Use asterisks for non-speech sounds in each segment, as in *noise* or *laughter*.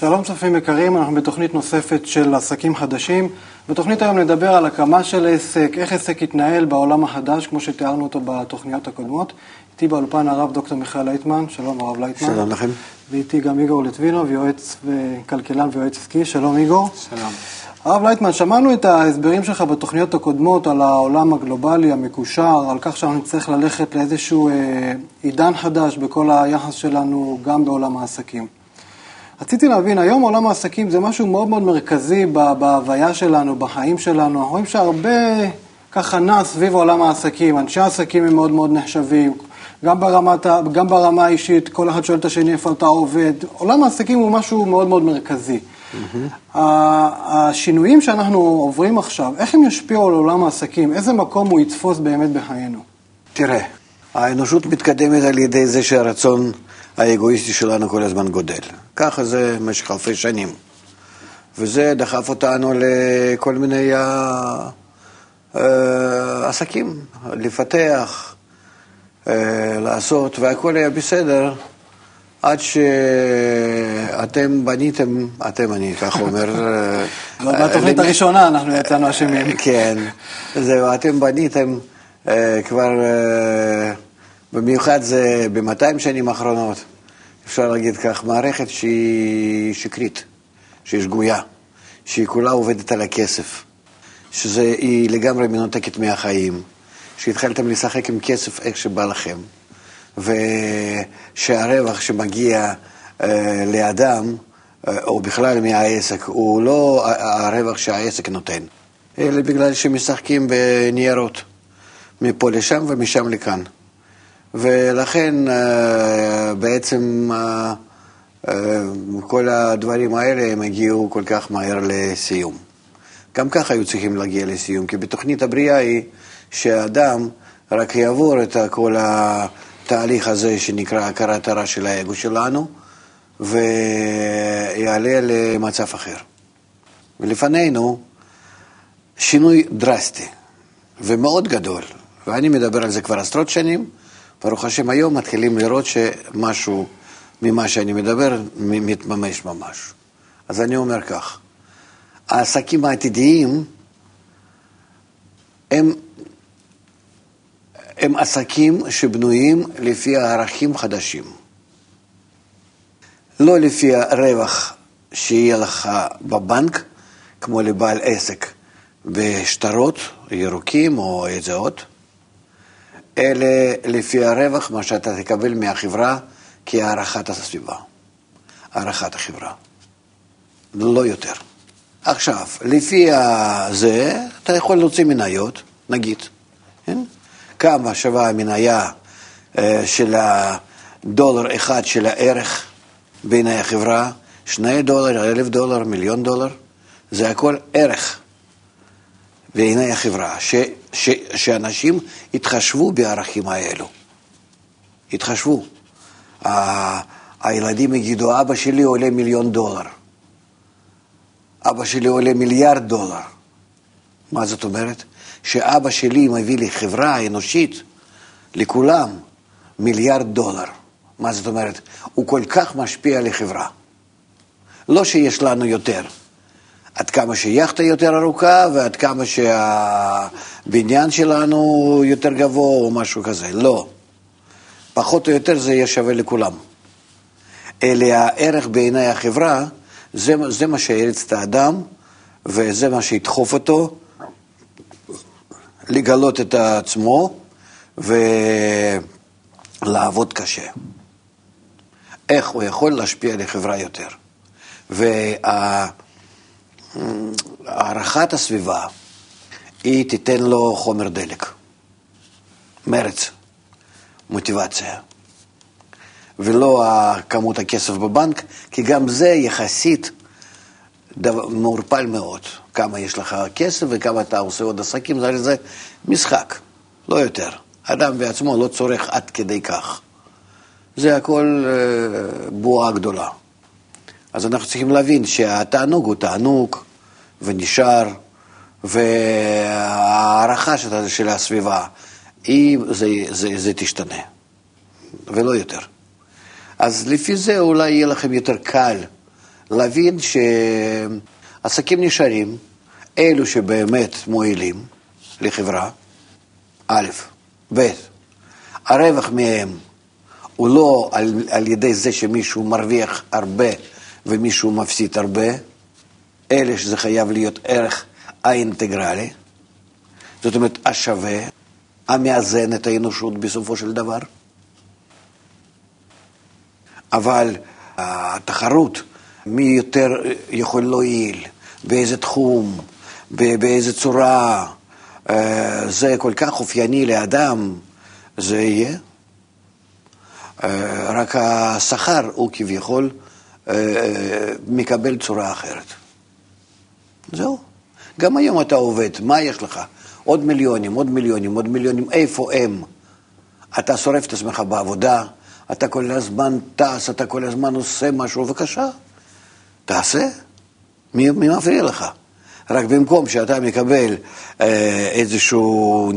שלום צופים יקרים, אנחנו בתוכנית נוספת של עסקים חדשים. בתוכנית היום נדבר על הקמה של עסק, איך עסק יתנהל בעולם החדש, כמו שתיארנו אותו בתוכניות הקודמות. איתי באולפן הרב דוקטור מיכאל לייטמן, שלום הרב לייטמן. שלום לכם. ואיתי גם איגור לטבינוב, יועץ וכלכלן ויועץ עסקי, שלום איגור. שלום. הרב לייטמן, שמענו את ההסברים שלך בתוכניות הקודמות על העולם הגלובלי המקושר, על כך שאנחנו נצטרך ללכת לאיזשהו אה, עידן חדש בכל היחס שלנו, גם בעולם העסקים. רציתי להבין, היום עולם העסקים זה משהו מאוד מאוד מרכזי בהוויה שלנו, בחיים שלנו. אנחנו רואים שהרבה ככה נע סביב עולם העסקים. אנשי העסקים הם מאוד מאוד נחשבים, גם, ברמת, גם ברמה האישית, כל אחד שואל את השני איפה אתה עובד. עולם העסקים הוא משהו מאוד מאוד מרכזי. Mm-hmm. השינויים שאנחנו עוברים עכשיו, איך הם ישפיעו על עולם העסקים? איזה מקום הוא יתפוס באמת בחיינו? תראה, האנושות מתקדמת על ידי זה שהרצון האגואיסטי שלנו כל הזמן גודל. ככה זה במשך אלפי שנים. וזה דחף אותנו לכל מיני uh, uh, עסקים, לפתח, uh, לעשות, והכל היה בסדר, עד שאתם בניתם, אתם, אני ככה אומר... *laughs* בתוכנית הראשונה אנחנו יצאנו אשמים. כן, זהו, אתם בניתם כבר... במיוחד זה ב-200 שנים האחרונות, אפשר להגיד כך, מערכת שהיא שקרית, שהיא שגויה, שהיא כולה עובדת על הכסף, שהיא לגמרי מנותקת מהחיים, שהתחלתם לשחק עם כסף איך שבא לכם, ושהרווח שמגיע אה, לאדם, אה, או בכלל מהעסק, הוא לא הרווח שהעסק נותן, אלא בגלל שמשחקים בניירות, מפה לשם ומשם לכאן. ולכן אה, בעצם אה, אה, כל הדברים האלה הם הגיעו כל כך מהר לסיום. גם ככה היו צריכים להגיע לסיום, כי בתוכנית הבריאה היא שהאדם רק יעבור את כל התהליך הזה שנקרא הכרת הרע של האגו שלנו, ויעלה למצב אחר. ולפנינו שינוי דרסטי ומאוד גדול, ואני מדבר על זה כבר עשרות שנים, ברוך השם, היום מתחילים לראות שמשהו ממה שאני מדבר מתממש ממש. אז אני אומר כך, העסקים העתידיים הם, הם עסקים שבנויים לפי ערכים חדשים. לא לפי הרווח שיהיה לך בבנק, כמו לבעל עסק בשטרות ירוקים או איזה עוד, אלה לפי הרווח, מה שאתה תקבל מהחברה כהערכת הסביבה, הערכת החברה, לא יותר. עכשיו, לפי זה, אתה יכול להוציא מניות, נגיד, כן? כמה שווה המניה אה, של הדולר אחד של הערך בעיני החברה, שני דולר, אלף דולר, מיליון דולר, זה הכל ערך. בעיני החברה, ש, שאנשים יתחשבו בערכים האלו. יתחשבו. ה, הילדים יגידו, אבא שלי עולה מיליון דולר. אבא שלי עולה מיליארד דולר. מה זאת אומרת? שאבא שלי מביא לחברה האנושית, לכולם, מיליארד דולר. מה זאת אומרת? הוא כל כך משפיע על החברה. לא שיש לנו יותר. עד כמה שיאכטה יותר ארוכה ועד כמה שהבניין שלנו יותר גבוה או משהו כזה. לא. פחות או יותר זה יהיה שווה לכולם. אלא הערך בעיני החברה, זה, זה מה שיריץ את האדם וזה מה שידחוף אותו לגלות את עצמו ולעבוד קשה. איך הוא יכול להשפיע על החברה יותר. וה... הערכת הסביבה, היא תיתן לו חומר דלק, מרץ, מוטיבציה, ולא כמות הכסף בבנק, כי גם זה יחסית דבר, מעורפל מאוד, כמה יש לך כסף וכמה אתה עושה עוד עסקים, זה, זה משחק, לא יותר. אדם בעצמו לא צורך עד כדי כך. זה הכל אה, בועה גדולה. אז אנחנו צריכים להבין שהתענוג הוא תענוג ונשאר, וההערכה של הסביבה, היא, זה, זה, זה תשתנה, ולא יותר. אז לפי זה אולי יהיה לכם יותר קל להבין שעסקים נשארים, אלו שבאמת מועילים לחברה, א', ב', הרווח מהם הוא לא על, על ידי זה שמישהו מרוויח הרבה ומישהו מפסיד הרבה, אלא שזה חייב להיות ערך האינטגרלי, זאת אומרת השווה, המאזן את האנושות בסופו של דבר. אבל התחרות, מי יותר יכול להועיל, באיזה תחום, באיזה צורה, אה, זה כל כך אופייני לאדם, זה יהיה. אה, רק השכר הוא כביכול מקבל צורה אחרת. זהו. גם היום אתה עובד, מה יש לך? עוד מיליונים, עוד מיליונים, עוד מיליונים, איפה הם? אתה שורף את עצמך בעבודה, אתה כל הזמן טס, אתה כל הזמן עושה משהו, בבקשה, תעשה. מי, מי מפריע לך? רק במקום שאתה מקבל אה, איזשהו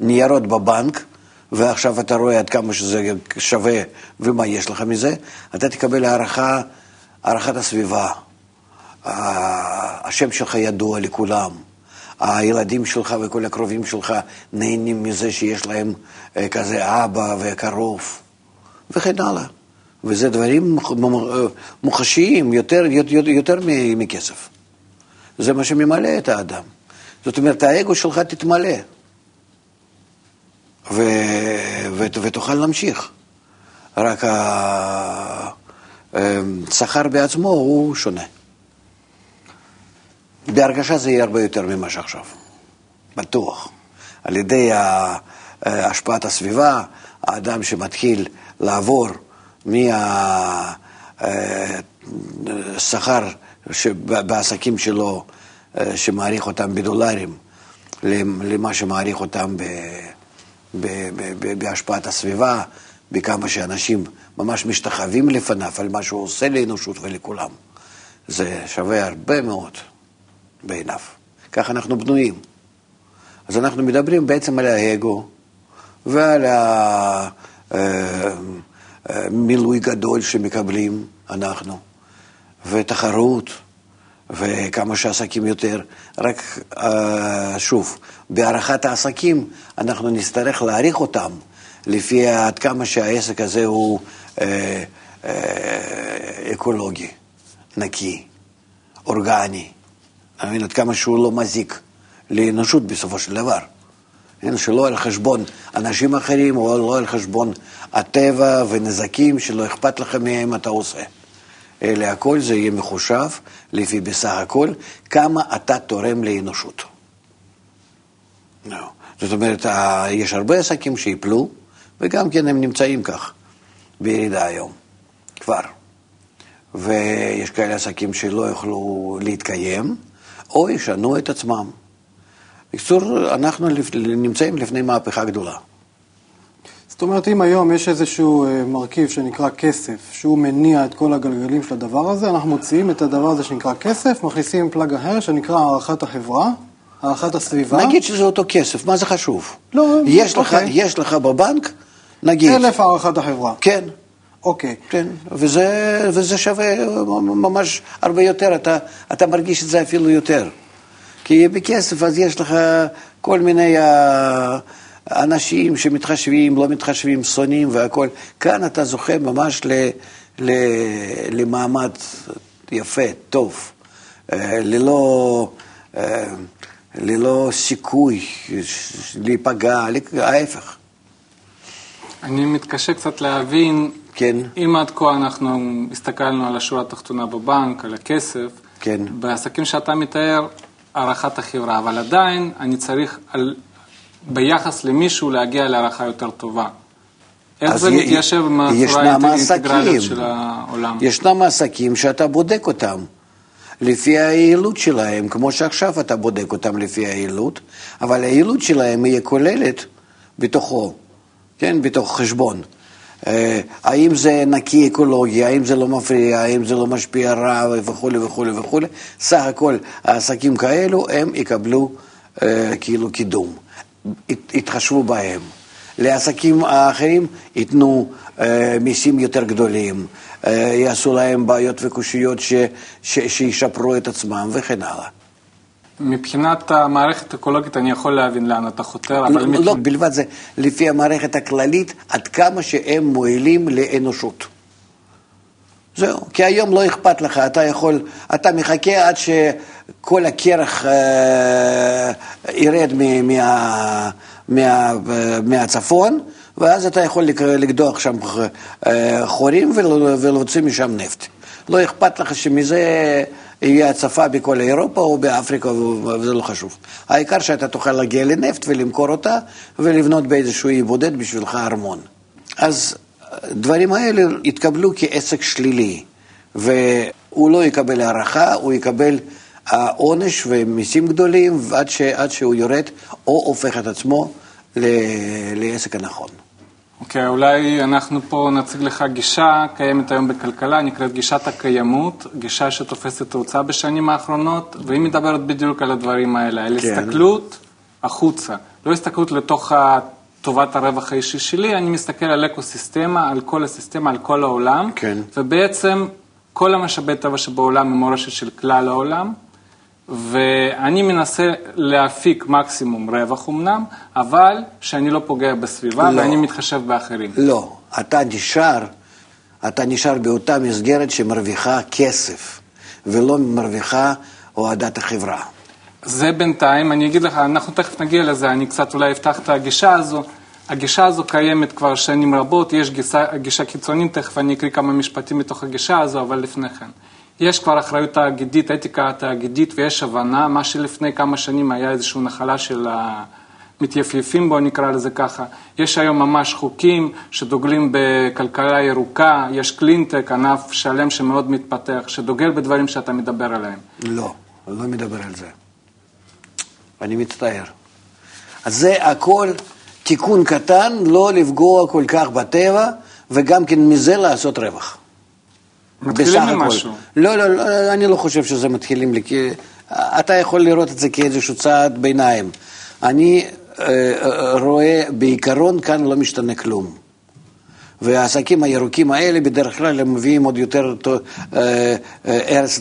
ניירות בבנק, ועכשיו אתה רואה עד כמה שזה שווה ומה יש לך מזה, אתה תקבל הערכה, הערכת הסביבה. השם שלך ידוע לכולם. הילדים שלך וכל הקרובים שלך נהנים מזה שיש להם אה, כזה אבא וקרוב, וכן הלאה. וזה דברים מוחשיים יותר, יותר, יותר מכסף. זה מה שממלא את האדם. זאת אומרת, האגו שלך תתמלא. ו... ו... ותוכל להמשיך. רק השכר בעצמו הוא שונה. בהרגשה זה יהיה הרבה יותר ממה שעכשיו, בטוח. על ידי השפעת הסביבה, האדם שמתחיל לעבור מהשכר בעסקים שלו, שמעריך אותם בדולרים, למה שמעריך אותם. בהשפעת הסביבה, בכמה שאנשים ממש משתחווים לפניו על מה שהוא עושה לאנושות ולכולם. זה שווה הרבה מאוד בעיניו. כך אנחנו בנויים. אז אנחנו מדברים בעצם על האגו ועל המילוי גדול שמקבלים אנחנו, ותחרות. וכמה שעסקים יותר. רק אה, שוב, בהערכת העסקים אנחנו נצטרך להעריך אותם לפי עד כמה שהעסק הזה הוא אה, אה, אקולוגי, נקי, אורגני, אני מבין עד כמה שהוא לא מזיק לאנושות בסופו של דבר. שלא על חשבון אנשים אחרים או לא על חשבון הטבע ונזקים שלא אכפת לך מהם אתה עושה. אלא הכל זה יהיה מחושב לפי בסך הכל כמה אתה תורם לאנושות. No. זאת אומרת, יש הרבה עסקים שיפלו, וגם כן הם נמצאים כך בירידה היום, כבר. ויש כאלה עסקים שלא יוכלו להתקיים, או ישנו את עצמם. בקיצור, אנחנו נמצאים לפני מהפכה גדולה. זאת אומרת, אם היום יש איזשהו אה, מרכיב שנקרא כסף, שהוא מניע את כל הגלגלים של הדבר הזה, אנחנו מוציאים את הדבר הזה שנקרא כסף, מכניסים פלאג אחר שנקרא הערכת החברה, הערכת הסביבה. נגיד שזה אותו כסף, מה זה חשוב? לא, יש אוקיי. לך, יש לך בבנק, נגיד... אלף הערכת החברה. כן. אוקיי. כן, וזה, וזה שווה ממש הרבה יותר, אתה, אתה מרגיש את זה אפילו יותר. כי בכסף אז יש לך כל מיני... Uh, אנשים שמתחשבים, לא מתחשבים, שונאים והכול. כאן אתה זוכה ממש ל, ל, למעמד יפה, טוב, אה, ללא, אה, ללא סיכוי להיפגע, ההפך. אני מתקשה קצת להבין, כן. אם עד כה אנחנו הסתכלנו על השורה התחתונה בבנק, על הכסף, כן. בעסקים שאתה מתאר, הערכת החברה, אבל עדיין אני צריך על ביחס למישהו להגיע להערכה יותר טובה. איך זה מתיישב עם הצורה האינטגרלית של העולם? ישנם עסקים שאתה בודק אותם לפי היעילות שלהם, כמו שעכשיו אתה בודק אותם לפי היעילות, אבל היעילות שלהם היא כוללת בתוכו, כן, בתוך חשבון. אה, האם זה נקי אקולוגי, האם זה לא מפריע, האם זה לא משפיע רע וכולי וכולי וכולי, סך הכל העסקים כאלו הם יקבלו אה, כאילו קידום. יתחשבו בהם. לעסקים האחרים ייתנו אה, מיסים יותר גדולים, יעשו להם בעיות וקושיות שישפרו את עצמם וכן הלאה. מבחינת המערכת האקולוגית אני יכול להבין לאן אתה חותר, אבל... לא. לא, בלבד זה לפי המערכת הכללית, עד כמה שהם מועילים לאנושות. זהו, כי היום לא אכפת לך, אתה יכול, אתה מחכה עד שכל הקרח אה, ירד מה, מה, מהצפון, ואז אתה יכול לקדוח שם אה, חורים ולהוציא משם נפט. לא אכפת לך שמזה יהיה הצפה בכל אירופה או באפריקה, וזה לא חשוב. העיקר שאתה תוכל להגיע לנפט ולמכור אותה ולבנות באיזשהו אי בודד בשבילך ארמון. אז הדברים האלה יתקבלו כעסק שלילי, והוא לא יקבל הערכה, הוא יקבל עונש ומיסים גדולים עד, ש, עד שהוא יורד או הופך את עצמו לעסק הנכון. אוקיי, okay, אולי אנחנו פה נציג לך גישה קיימת היום בכלכלה, נקראת גישת הקיימות, גישה שתופסת תאוצה בשנים האחרונות, והיא מדברת בדיוק על הדברים האלה, על כן. הסתכלות החוצה, לא הסתכלות לתוך טובת הרווח האישי שלי, אני מסתכל על אקו-סיסטמה, על כל הסיסטמה, על כל העולם, כן. ובעצם כל המשאבי טבע שבעולם הם מורשת של כלל העולם. ואני מנסה להפיק מקסימום רווח אמנם, אבל שאני לא פוגע בסביבה לא. ואני מתחשב באחרים. לא, אתה נשאר, אתה נשאר באותה מסגרת שמרוויחה כסף, ולא מרוויחה אוהדת החברה. זה בינתיים, אני אגיד לך, אנחנו תכף נגיע לזה, אני קצת אולי אפתח את הגישה הזו. הגישה הזו קיימת כבר שנים רבות, יש גישה, גישה קיצונית, תכף אני אקריא כמה משפטים מתוך הגישה הזו, אבל לפני כן. יש כבר אחריות תאגידית, אתיקה תאגידית, ויש הבנה, מה שלפני כמה שנים היה איזושהי נחלה של המתייפייפים, בואו נקרא לזה ככה. יש היום ממש חוקים שדוגלים בכלכלה ירוקה, יש קלינטק, ענף שלם שמאוד מתפתח, שדוגל בדברים שאתה מדבר עליהם. לא, אני לא מדבר על זה. אני מצטער. אז זה הכל תיקון קטן, לא לפגוע כל כך בטבע, וגם כן מזה לעשות רווח. מתחילים ממשהו. לא, לא, לא, אני לא חושב שזה מתחילים לי, כי אתה יכול לראות את זה כאיזשהו צעד ביניים. אני אה, אה, רואה, בעיקרון כאן לא משתנה כלום. והעסקים הירוקים האלה בדרך כלל הם מביאים עוד יותר אה, ארץ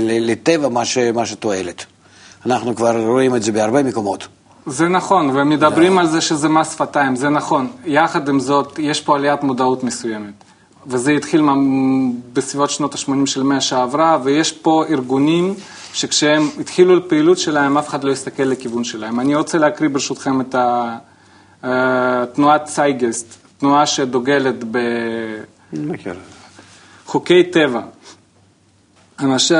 לטבע מה שתועלת. אנחנו כבר רואים את זה בהרבה מקומות. זה נכון, ומדברים על זה שזה מס שפתיים, זה נכון. יחד עם זאת, יש פה עליית מודעות מסוימת. וזה התחיל בסביבות שנות ה-80 של מאה שעברה, ויש פה ארגונים שכשהם התחילו לפעילות שלהם, אף אחד לא הסתכל לכיוון שלהם. אני רוצה להקריא ברשותכם את תנועת סייגסט, תנועה שדוגלת בחוקי טבע. אנשי,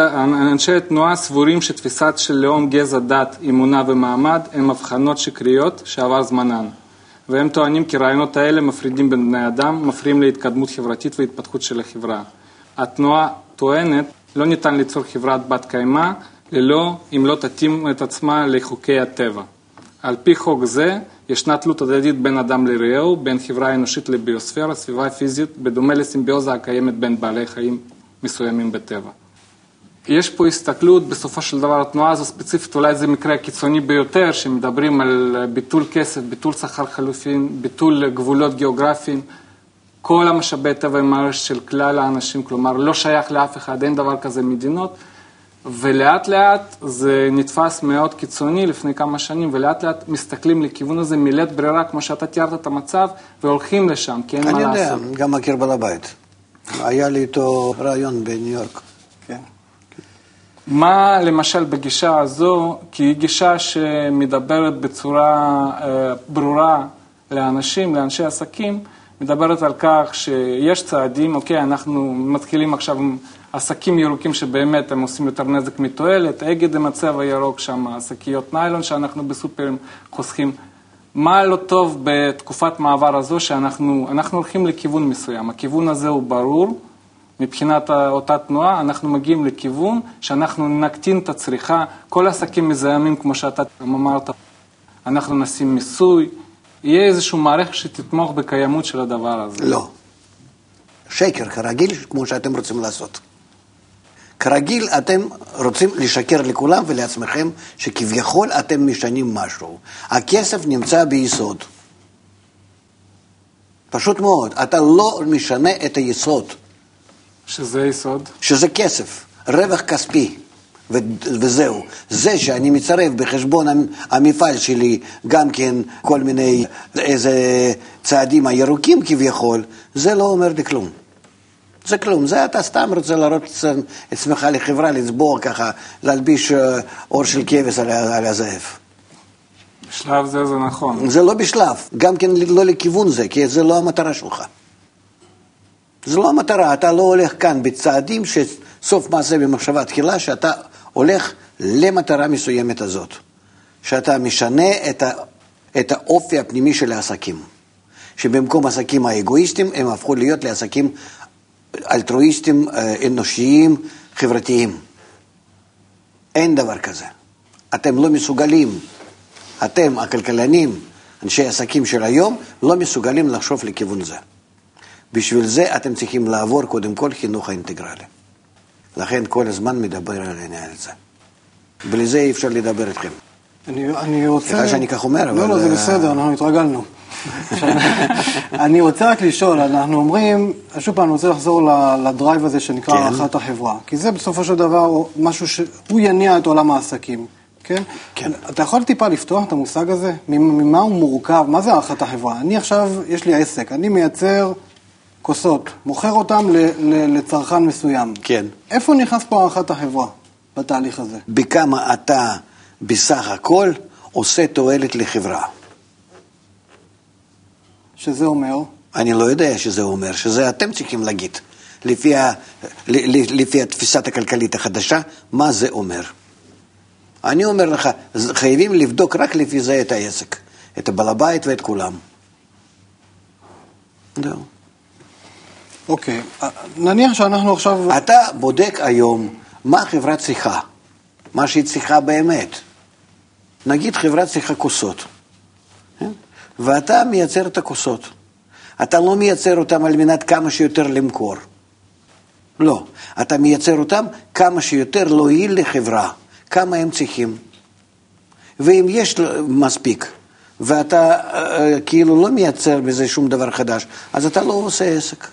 אנשי התנועה סבורים שתפיסת של לאום, גזע, דת, אמונה ומעמד הם הבחנות שקריות שעבר זמנן. והם טוענים כי רעיונות האלה מפרידים בין בני אדם, מפריעים להתקדמות חברתית והתפתחות של החברה. התנועה טוענת, לא ניתן ליצור חברת בת קיימא, ללא אם לא תתאים את עצמה לחוקי הטבע. על פי חוק זה, ישנה תלות הדדית בין אדם לרעהו, בין חברה אנושית לביוספירה, סביבה פיזית, בדומה לסימביוזה הקיימת בין בעלי חיים מסוימים בטבע. יש פה הסתכלות, בסופו של דבר התנועה הזו ספציפית, אולי זה מקרה הקיצוני ביותר, שמדברים על ביטול כסף, ביטול שכר חלופין, ביטול גבולות גיאוגרפיים, כל המשאבי טבע הם מערכת של כלל האנשים, כלומר לא שייך לאף אחד, אין דבר כזה מדינות, ולאט לאט זה נתפס מאוד קיצוני לפני כמה שנים, ולאט לאט מסתכלים לכיוון הזה מלית ברירה, כמו שאתה תיארת את המצב, והולכים לשם, כי אין מה לעשות. אני יודע, גם מכיר בעל הבית. היה לי איתו רעיון בניו יורק. מה למשל בגישה הזו, כי היא גישה שמדברת בצורה אה, ברורה לאנשים, לאנשי עסקים, מדברת על כך שיש צעדים, אוקיי, אנחנו מתחילים עכשיו עם עסקים ירוקים שבאמת הם עושים יותר נזק מתועלת, אגד עם הצבע הירוק שם, שקיות ניילון שאנחנו בסופרים חוסכים. מה לא טוב בתקופת מעבר הזו שאנחנו הולכים לכיוון מסוים, הכיוון הזה הוא ברור, מבחינת אותה תנועה, אנחנו מגיעים לכיוון שאנחנו נקטין את הצריכה, כל העסקים מזהמים, כמו שאתה אמרת, אנחנו נשים מיסוי, יהיה איזושהי מערכת שתתמוך בקיימות של הדבר הזה. לא. שקר, כרגיל, כמו שאתם רוצים לעשות. כרגיל, אתם רוצים לשקר לכולם ולעצמכם שכביכול אתם משנים משהו. הכסף נמצא ביסוד. פשוט מאוד. אתה לא משנה את היסוד. שזה יסוד? שזה כסף, רווח כספי. וזהו. זה שאני מצרף בחשבון המפעל שלי גם כן כל מיני איזה צעדים הירוקים כביכול, זה לא אומר לי כלום. זה כלום, זה אתה סתם רוצה להראות את עצמך לחברה, לצבוע ככה, להלביש אה, אור של כבש על, על הזאב. בשלב זה זה נכון. זה לא בשלב, גם כן לא לכיוון זה, כי זה לא המטרה שלך. זה לא המטרה, אתה לא הולך כאן בצעדים שסוף מעשה במחשבה תחילה, שאתה הולך למטרה מסוימת הזאת, שאתה משנה את, ה, את האופי הפנימי של העסקים. שבמקום עסקים האגואיסטיים הם הפכו להיות לעסקים אלטרואיסטים, אה, אנושיים, חברתיים. אין דבר כזה. אתם לא מסוגלים, אתם הכלכלנים, אנשי עסקים של היום, לא מסוגלים לחשוב לכיוון זה. בשביל זה אתם צריכים לעבור קודם כל חינוך האינטגרלי. לכן כל הזמן מדבר על העניין הזה. בלי זה אי אפשר לדבר איתכם. אני, אני רוצה... סליחה שאני כך אומר, אבל... לא, לא, זה אה, בסדר, אנחנו התרגלנו. אני רוצה רק לשאול, אנחנו אומרים, שוב פעם, אני רוצה לחזור לדרייב הזה שנקרא כן. הערכת החברה, כי זה בסופו של דבר משהו שהוא יניע את עולם העסקים, כן? כן. אתה יכול טיפה לפתוח את המושג הזה? ממה הוא מורכב? מה זה הערכת החברה? אני עכשיו, יש לי עסק, אני מייצר כוסות, מוכר אותן לצרכן מסוים. כן. איפה נכנס פה הערכת החברה בתהליך הזה? בכמה אתה בסך הכל עושה תועלת לחברה. שזה אומר? אני לא יודע שזה אומר, שזה אתם צריכים להגיד, לפי, ה, לפי התפיסת הכלכלית החדשה, מה זה אומר. אני אומר לך, חייבים לבדוק רק לפי זה את העסק, את הבעל הבית ואת כולם. זהו. אוקיי, אה, נניח שאנחנו עכשיו... אתה בודק היום מה החברה צריכה, מה שהיא צריכה באמת. נגיד חברה צריכה כוסות. ואתה מייצר את הכוסות. אתה לא מייצר אותם על מנת כמה שיותר למכור. לא. אתה מייצר אותם כמה שיותר להועיל לחברה. כמה הם צריכים. ואם יש מספיק, ואתה uh, כאילו לא מייצר בזה שום דבר חדש, אז אתה לא עושה עסק.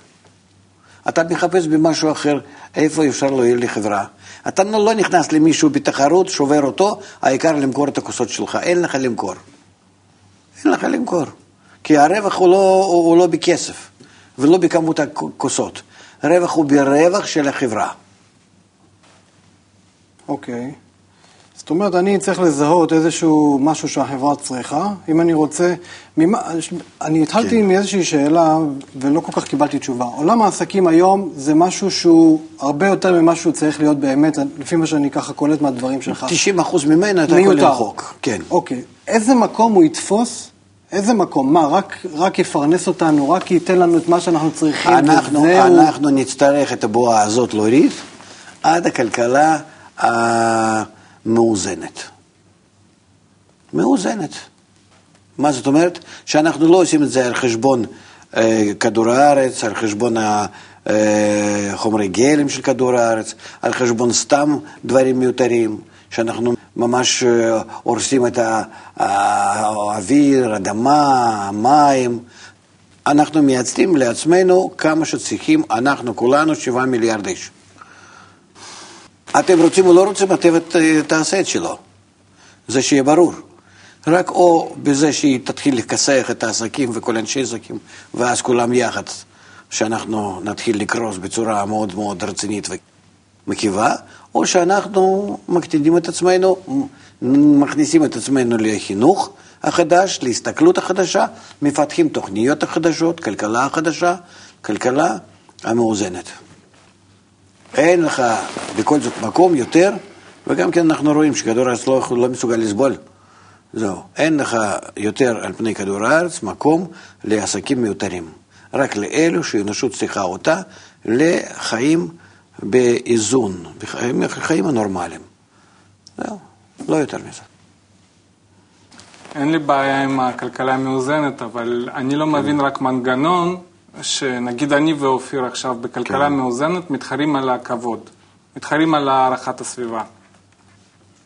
אתה מחפש במשהו אחר, איפה אפשר להועיל לחברה. אתה לא נכנס למישהו בתחרות, שובר אותו, העיקר למכור את הכוסות שלך. אין לך למכור. אין לך למכור. כי הרווח הוא לא, הוא לא בכסף ולא בכמות הכוסות. הרווח הוא ברווח של החברה. אוקיי. Okay. זאת אומרת, אני צריך לזהות איזשהו משהו שהחברה צריכה, אם אני רוצה... ממה, אני התחלתי כן. עם איזושהי שאלה ולא כל כך קיבלתי תשובה. עולם העסקים היום זה משהו שהוא הרבה יותר ממה שהוא צריך להיות באמת, לפי מה שאני ככה קולט מהדברים שלך. 90 אחוז ממנה אתה יכול למחוק, כן. אוקיי. איזה מקום הוא יתפוס איזה מקום? מה, רק, רק יפרנס אותנו, רק ייתן לנו את מה שאנחנו צריכים, אנחנו, וזהו? אנחנו נצטרך את הבועה הזאת להוריד עד הכלכלה המאוזנת. מאוזנת. מה זאת אומרת? שאנחנו לא עושים את זה על חשבון אה, כדור הארץ, על חשבון החומרי אה, גלם של כדור הארץ, על חשבון סתם דברים מיותרים, שאנחנו ממש אה, הורסים את האוויר, אדמה, המים. אנחנו מייצרים לעצמנו כמה שצריכים, אנחנו כולנו שבעה מיליארד איש. אתם רוצים או לא רוצים, הטבע תעשה את שלו. זה שיהיה ברור. רק או בזה שהיא תתחיל לכסח את העסקים וכל אנשי עסקים, ואז כולם יחד, שאנחנו נתחיל לקרוס בצורה מאוד מאוד רצינית ומקיבה, או שאנחנו מקטינים את עצמנו, מכניסים את עצמנו לחינוך החדש, להסתכלות החדשה, מפתחים תוכניות החדשות, כלכלה החדשה, כלכלה המאוזנת. אין לך בכל זאת מקום יותר, וגם כן אנחנו רואים שכדור הארץ לא, לא מסוגל לסבול. זהו, אין לך יותר על פני כדור הארץ מקום לעסקים מיותרים. רק לאלו שהאנושות צריכה אותה לחיים באיזון, בחיים, בחיים הנורמליים. זהו, לא יותר מזה. אין לי בעיה עם הכלכלה המאוזנת, אבל אני לא מבין רק מנגנון, שנגיד אני ואופיר עכשיו בכלכלה כן. מאוזנת מתחרים על הכבוד, מתחרים על הערכת הסביבה.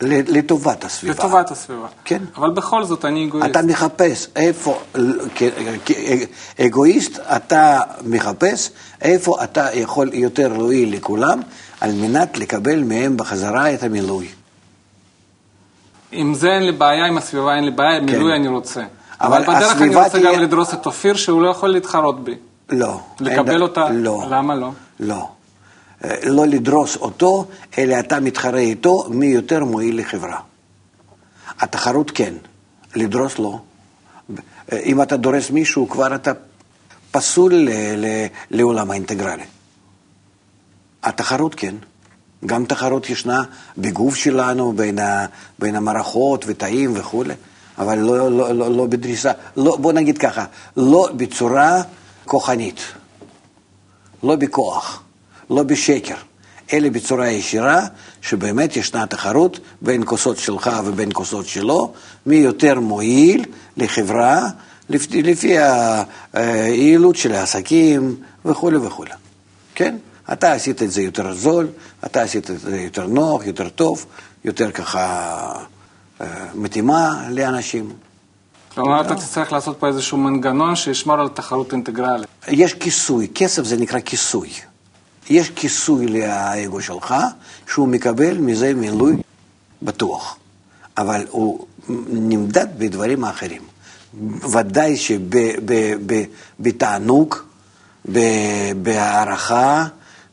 לטובת הסביבה. לטובת הסביבה. כן. אבל בכל זאת אני אגואיסט. אתה מחפש איפה, כאגואיסט, אתה מחפש איפה אתה יכול יותר להועיל לכולם, על מנת לקבל מהם בחזרה את המילוי. עם זה אין לי בעיה, עם הסביבה אין לי בעיה, כן. מילוי אני רוצה. אבל, אבל בדרך אני רוצה תהיה... גם לדרוס את אופיר, שהוא לא יכול להתחרות בי. לא. לקבל אין... אותה? לא. למה לא? לא. אה, לא לדרוס אותו, אלא אתה מתחרה איתו מי יותר מועיל לחברה. התחרות כן, לדרוס לא. אה, אם אתה דורס מישהו, כבר אתה פסול לעולם האינטגרלי. התחרות כן. גם תחרות ישנה בגוף שלנו, בין, ה, בין המערכות ותאים וכולי, אבל לא, לא, לא, לא בדריסה, לא, בוא נגיד ככה, לא בצורה כוחנית, לא בכוח, לא בשקר, אלא בצורה ישירה, שבאמת ישנה תחרות בין כוסות שלך ובין כוסות שלו, מי יותר מועיל לחברה, לפי, לפי היעילות של העסקים וכולי וכולי, כן? אתה עשית את זה יותר זול, אתה עשית את זה יותר נוח, יותר טוב, יותר ככה אה, מתאימה לאנשים. כלומר, אתה תצטרך לעשות פה איזשהו מנגנון שישמור על תחרות אינטגרלית. יש כיסוי, כסף זה נקרא כיסוי. יש כיסוי לאגו שלך, שהוא מקבל מזה מילוי בטוח. אבל הוא נמדד בדברים האחרים. ודאי שבתענוג, בהערכה,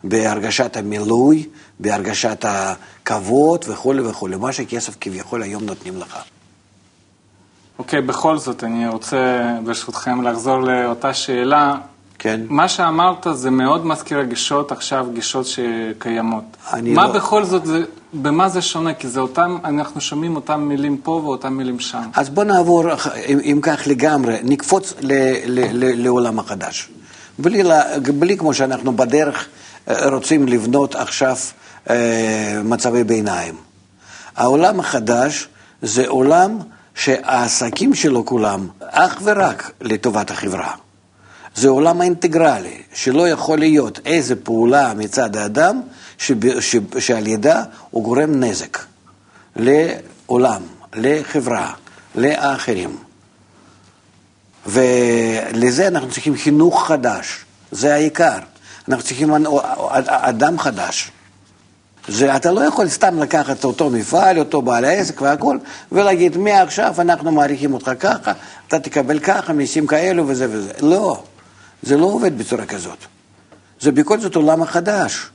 בהרגשת המילוי, בהרגשת הכבוד וכולי וכולי, מה שכסף כביכול היום נותנים לך. אוקיי, okay, בכל זאת, אני רוצה ברשותכם לחזור לאותה שאלה. כן. מה שאמרת זה מאוד מזכיר גישות עכשיו, גישות שקיימות. מה לא... בכל זאת, זה, במה זה שונה? כי זה אותם, אנחנו שומעים אותם מילים פה ואותם מילים שם. אז בוא נעבור, אם, אם כך לגמרי, נקפוץ ל, ל, ל, לעולם החדש. בלי, בלי כמו שאנחנו בדרך רוצים לבנות עכשיו אה, מצבי ביניים. העולם החדש זה עולם שהעסקים שלו כולם אך ורק לטובת החברה. זה עולם האינטגרלי, שלא יכול להיות איזה פעולה מצד האדם שב, ש, שעל ידה הוא גורם נזק לעולם, לחברה, לאחרים. ולזה אנחנו צריכים חינוך חדש, זה העיקר. אנחנו צריכים אדם חדש. זה, אתה לא יכול סתם לקחת אותו מפעל, אותו בעל העסק והכל, ולהגיד, מעכשיו אנחנו מעריכים אותך ככה, אתה תקבל ככה, מיסים כאלו וזה וזה. לא, זה לא עובד בצורה כזאת. זה בכל זאת עולם החדש.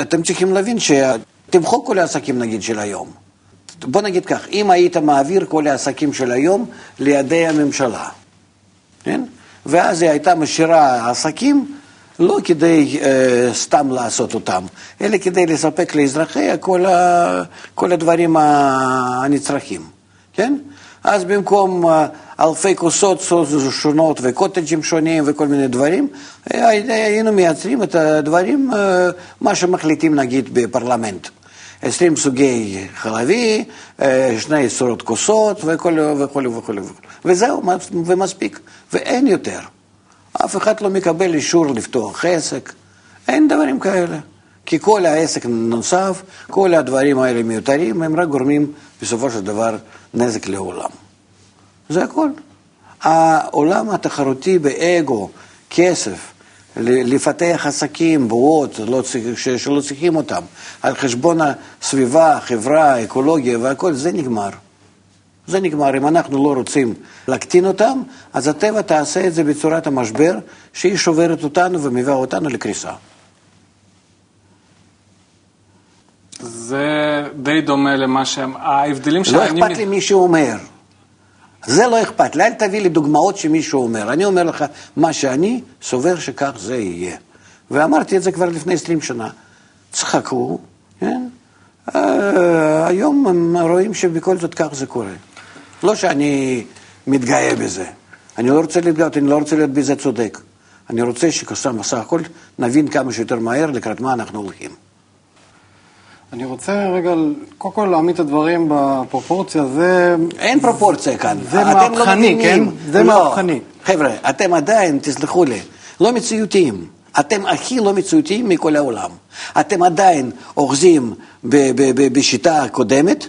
אתם צריכים להבין שתמחוק כל העסקים נגיד של היום. בוא נגיד כך, אם היית מעביר כל העסקים של היום לידי הממשלה, כן? ואז היא הייתה משאירה עסקים לא כדי uh, סתם לעשות אותם, אלא כדי לספק לאזרחיה כל, ה, כל הדברים הנצרכים, כן? אז במקום uh, אלפי כוסות שונות וקוטג'ים שונים וכל מיני דברים, אה, היינו מייצרים את הדברים, uh, מה שמחליטים נגיד בפרלמנט. עשרים סוגי חלבי, שני צורות כוסות וכולי וכולי וכולי. וזהו, ומספיק, ואין יותר. אף אחד לא מקבל אישור לפתוח עסק, אין דברים כאלה. כי כל העסק נוסף, כל הדברים האלה מיותרים, הם רק גורמים בסופו של דבר נזק לעולם. זה הכל. העולם התחרותי באגו, כסף, לפתח עסקים, בועות, לא שלא צריכים אותם, על חשבון הסביבה, החברה, האקולוגיה והכל, זה נגמר. זה נגמר. אם אנחנו לא רוצים להקטין אותם, אז הטבע תעשה את זה בצורת המשבר, שהיא שוברת אותנו ומביאה אותנו לקריסה. זה די דומה למה שהם, ההבדלים לא שאני... לא אכפת לי מי שאומר. זה לא אכפת לי, אל תביא לי דוגמאות שמישהו אומר. אני אומר לך מה שאני סובר שכך זה יהיה. ואמרתי את זה כבר לפני 20 שנה. צחקו, כן? Uh, היום הם רואים שבכל זאת כך זה קורה. לא שאני מתגאה בזה. אני לא רוצה להתגאות, אני לא רוצה להיות בזה צודק. אני רוצה שכסם בסך הכל נבין כמה שיותר מהר לקראת מה אנחנו הולכים. אני רוצה רגע, קודם כל להעמיד את הדברים בפרופורציה, זה... אין פרופורציה כאן. זה לא מהפכני, לא כן? זה לא. מהפכני. חבר'ה, אתם עדיין, תסלחו לי, לא מציאותיים. אתם הכי לא מציאותיים מכל העולם. אתם עדיין אוחזים בשיטה הקודמת,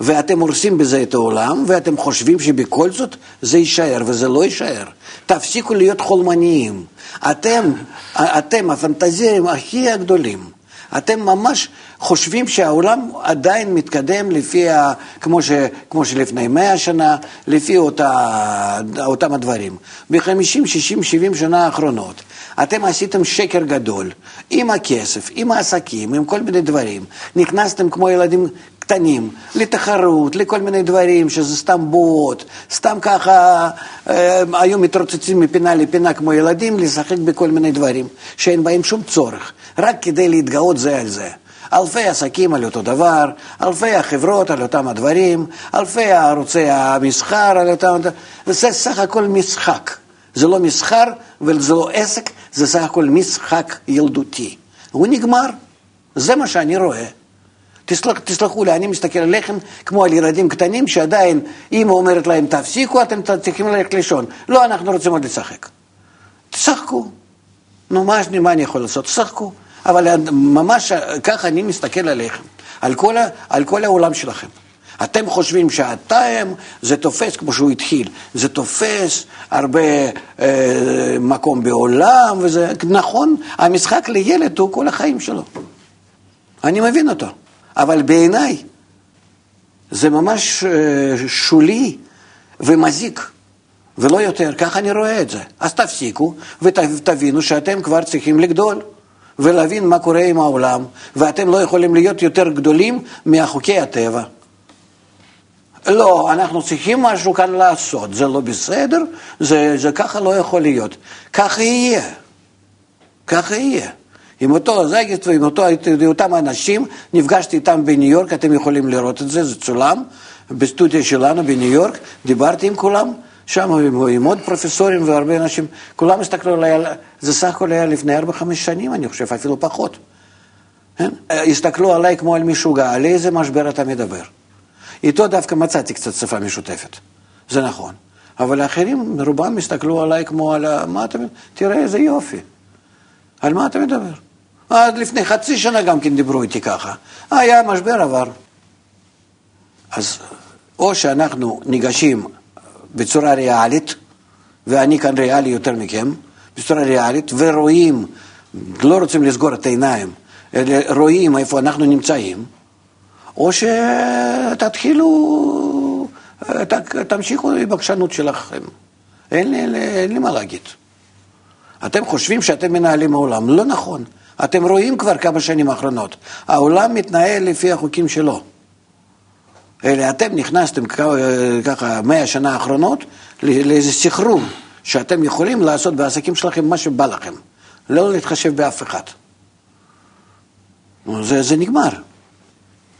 ואתם הורסים בזה את העולם, ואתם חושבים שבכל זאת זה יישאר, וזה לא יישאר. תפסיקו להיות חולמניים. אתם, אתם הפנטזירים הכי הגדולים. אתם ממש חושבים שהעולם עדיין מתקדם לפי, ה, כמו, ש, כמו שלפני מאה שנה, לפי אותה, אותם הדברים. ב-50, 60, 70 שנה האחרונות, אתם עשיתם שקר גדול, עם הכסף, עם העסקים, עם כל מיני דברים. נכנסתם כמו ילדים קטנים, לתחרות, לכל מיני דברים, שזה סתם בועות, סתם ככה אה, היו מתרוצצים מפינה לפינה כמו ילדים, לשחק בכל מיני דברים שאין בהם שום צורך, רק כדי להתגאות זה על זה. אלפי עסקים על אותו דבר, אלפי החברות על אותם הדברים, אלפי ערוצי המסחר על אותם הדברים, וזה סך הכל משחק. זה לא מסחר וזה לא עסק, זה סך הכל משחק ילדותי. הוא נגמר, זה מה שאני רואה. תסלח, תסלחו לי, אני מסתכל עליכם כמו על ילדים קטנים שעדיין אמא אומרת להם תפסיקו, אתם צריכים ללכת לישון. לא, אנחנו רוצים עוד לשחק. תשחקו. נו, מה, מה אני יכול לעשות? תשחקו. אבל ממש ככה אני מסתכל עליכם, על כל, על כל העולם שלכם. אתם חושבים שהטיים זה תופס כמו שהוא התחיל, זה תופס הרבה אה, מקום בעולם, וזה נכון, המשחק לילד הוא כל החיים שלו. אני מבין אותו. אבל בעיניי זה ממש אה, שולי ומזיק, ולא יותר, ככה אני רואה את זה. אז תפסיקו ותבינו שאתם כבר צריכים לגדול. ולהבין מה קורה עם העולם, ואתם לא יכולים להיות יותר גדולים מהחוקי הטבע. לא, אנחנו צריכים משהו כאן לעשות, זה לא בסדר, זה, זה ככה לא יכול להיות. ככה יהיה, ככה יהיה. עם אותו זגת ועם אותו, אותם אנשים, נפגשתי איתם בניו יורק, אתם יכולים לראות את זה, זה צולם, בסטודיה שלנו בניו יורק, דיברתי עם כולם, שם עם עוד פרופסורים והרבה אנשים, כולם הסתכלו עליי, זה סך הכל היה לפני 4-5 שנים, אני חושב, אפילו פחות. כן? הסתכלו עליי כמו על משוגע, על איזה משבר אתה מדבר. איתו דווקא מצאתי קצת שפה משותפת, זה נכון. אבל האחרים, רובם הסתכלו עליי כמו על, מה אתה, תראה איזה יופי. על מה אתה מדבר? עד לפני חצי שנה גם כן דיברו איתי ככה. היה משבר עבר. אז או שאנחנו ניגשים בצורה ריאלית, ואני כאן ריאלי יותר מכם, בצורה ריאלית, ורואים, לא רוצים לסגור את העיניים, אלא רואים איפה אנחנו נמצאים, או שתתחילו, תמשיכו עם הבקשנות שלכם. אין לי, אין לי מה להגיד. אתם חושבים שאתם מנהלים העולם, לא נכון. אתם רואים כבר כמה שנים האחרונות, העולם מתנהל לפי החוקים שלו. אלא אתם נכנסתם ככה מאה שנה האחרונות לאיזה סחרור שאתם יכולים לעשות בעסקים שלכם מה שבא לכם, לא להתחשב באף אחד. זה, זה נגמר.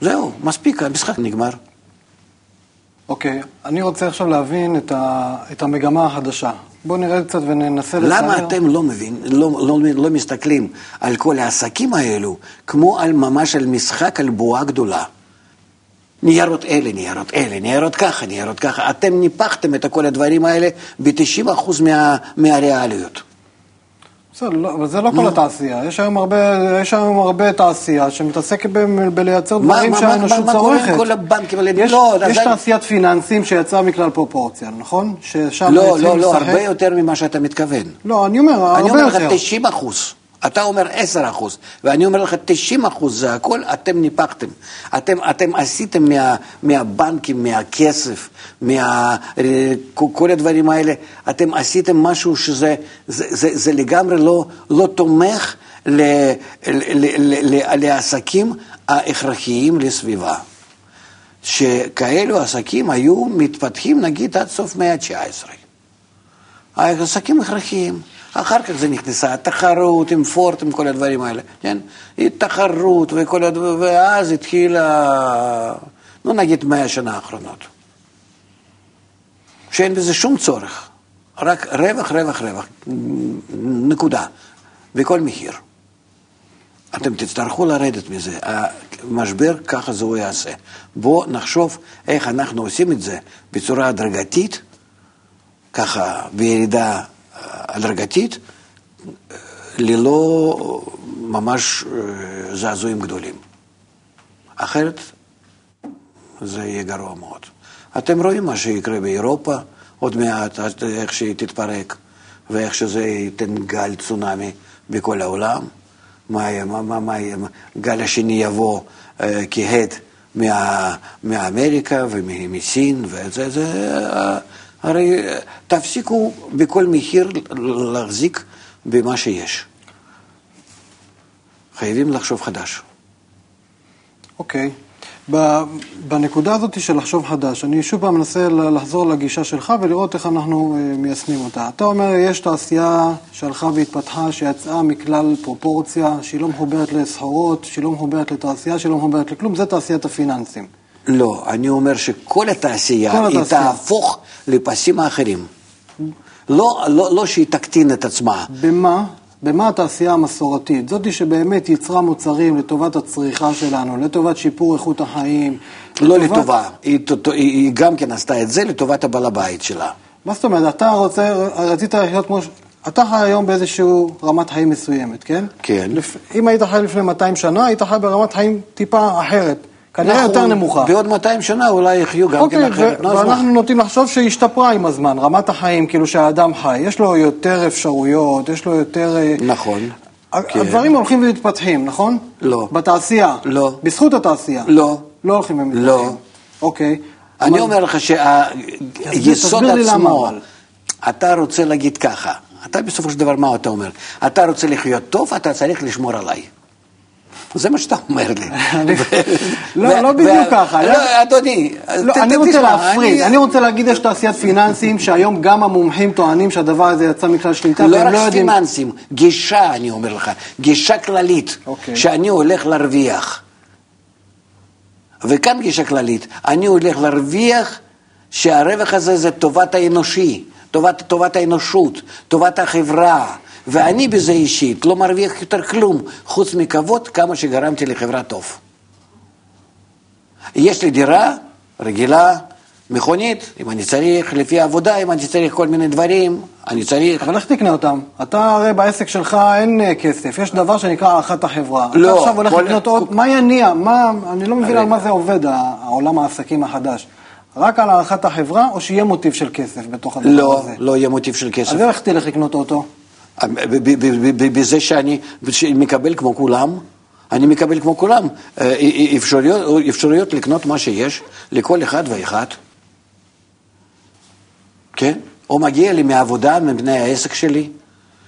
זהו, מספיק, המשחק נגמר. אוקיי, okay, אני רוצה עכשיו להבין את, ה, את המגמה החדשה. בואו נראה קצת וננסה לצייר. למה אתם לא מבין, לא, לא, לא מסתכלים על כל העסקים האלו כמו על ממש על משחק, על בועה גדולה? ניירות אלה, ניירות אלה, ניירות ככה, ניירות ככה. אתם ניפחתם את כל הדברים האלה ב-90% מה, מהריאליות. בסדר, לא, אבל זה לא כל התעשייה. יש היום הרבה, יש היום הרבה תעשייה שמתעסקת בלייצר דברים שהאנושות צורכת. מה קורה עם כל הבנקים האלה? יש, לא, יש תעשיית פיננסים שיצאה מכלל פרופורציה, נכון? ששם לא, לא, לא, הרבה יותר ממה שאתה מתכוון. לא, אני אומר, הרבה יותר. אני אומר לך 90 אחוז. אתה אומר 10 אחוז, ואני אומר לך 90 אחוז זה הכל, אתם ניפחתם. אתם, אתם עשיתם מה, מהבנקים, מהכסף, מה, כל הדברים האלה, אתם עשיתם משהו שזה זה, זה, זה לגמרי לא, לא תומך ל, ל, ל, ל, לעסקים ההכרחיים לסביבה. שכאלו עסקים היו מתפתחים נגיד עד סוף מאה ה-19. העסקים הכרחיים. אחר כך זה נכנסה התחרות עם פורט, עם כל הדברים האלה, כן? תחרות וכל הדברים, ואז התחילה, נו נגיד מאה שנה האחרונות. שאין בזה שום צורך, רק רווח, רווח, רווח, נקודה, בכל מחיר. אתם תצטרכו לרדת מזה, המשבר ככה זה הוא יעשה. בואו נחשוב איך אנחנו עושים את זה בצורה הדרגתית, ככה בירידה הדרגתית, ללא ממש אה, זעזועים גדולים. אחרת זה יהיה גרוע מאוד. אתם רואים מה שיקרה באירופה עוד מעט, איך שהיא תתפרק, ואיך שזה ייתן גל צונאמי בכל העולם. מה יהיה, מה, מה, מה יהיה, גל השני יבוא אה, כהד מה, מאמריקה ומסין, וזה, זה, אה, הרי תפסיקו בכל מחיר להחזיק במה שיש. חייבים לחשוב חדש. אוקיי. Okay. בנקודה הזאת של לחשוב חדש, אני שוב פעם מנסה לחזור לגישה שלך ולראות איך אנחנו אה, מיישמים אותה. אתה אומר, יש תעשייה שהלכה והתפתחה, שיצאה מכלל פרופורציה, שהיא לא מחוברת לסחורות, שהיא לא מחוברת לתעשייה, שהיא לא מחוברת לכלום, זה תעשיית הפיננסים. לא, אני אומר שכל התעשייה, כל התעשייה. היא תהפוך לפסים האחרים. לא, לא, לא שהיא תקטין את עצמה. במה? במה התעשייה המסורתית, זאתי שבאמת ייצרה מוצרים לטובת הצריכה שלנו, לטובת שיפור איכות החיים. לא לטובת... לטובה, היא, היא גם כן עשתה את זה לטובת הבעל הבית שלה. מה זאת אומרת, אתה רוצה, רצית לחיות כמו... אתה חי היום באיזושהי רמת חיים מסוימת, כן? כן. לפ... אם היית חי לפני 200 שנה, היית חי ברמת חיים טיפה אחרת. כנראה יותר נמוכה. בעוד 200 שנה אולי יחיו גם אוקיי, כן אחרת. ו- ואנחנו נוטים לחשוב שהשתפרה עם הזמן, רמת החיים, כאילו שהאדם חי. יש לו יותר אפשרויות, יש לו יותר... אה, נכון. כן. הדברים הולכים ומתפתחים, נכון? לא. בתעשייה? לא. בזכות התעשייה? לא. לא הולכים ומתפתחים? לא. אוקיי. אני אומר לך שהיסוד עצמו, אתה רוצה להגיד ככה, אתה בסופו של דבר, מה אתה אומר? אתה רוצה לחיות טוב, אתה צריך לשמור עליי. זה מה שאתה אומר לי. *laughs* לא, לא בדיוק ככה. לא, אדוני, לא, אני רוצה להפריד, אני רוצה להגיד, יש תעשיית פיננסים, שהיום גם המומחים טוענים שהדבר הזה יצא מכלל שליטה, לא רק פיננסים, גישה, אני אומר לך, גישה כללית, אוקיי. שאני הולך להרוויח. וכאן גישה כללית, אני הולך להרוויח שהרווח הזה זה טובת האנושי, טובת האנושות, טובת החברה. ואני בזה אישית לא מרוויח יותר כלום, חוץ מכבוד כמה שגרמתי לחברה טוב. יש לי דירה רגילה, מכונית, אם אני צריך, לפי העבודה, אם אני צריך כל מיני דברים, אני צריך... אבל איך תקנה אותם? אתה הרי בעסק שלך אין אה, כסף, יש דבר שנקרא הערכת החברה. לא. אתה עכשיו הולך כל... לקנות עוד, מה יניע? מה... אני לא מבין על מה זה עובד, העולם העסקים החדש. רק על הערכת החברה, או שיהיה מוטיב של כסף בתוך הדבר לא, הזה? לא, לא יהיה מוטיב של כסף. אז איך תלך לקנות אוטו? בזה שאני מקבל כמו כולם, אני מקבל כמו כולם אה, אפשרויות, אפשרויות לקנות מה שיש לכל אחד ואחד. כן? או מגיע לי מעבודה, מבני העסק שלי,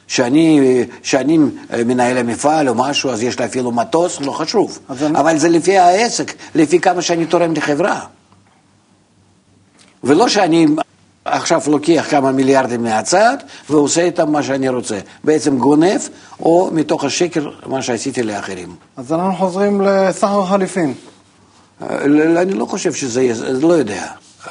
שאני, שאני מנהל המפעל או משהו, אז יש לי אפילו מטוס, לא חשוב. אבל אני... זה לפי העסק, לפי כמה שאני תורם לחברה. ולא שאני עכשיו לוקח כמה מיליארדים מהצד ועושה איתם מה שאני רוצה. בעצם גונב, או מתוך השקר, מה שעשיתי לאחרים. אז אנחנו חוזרים לסחר חליפין. אה, אני לא חושב שזה יהיה, לא יודע.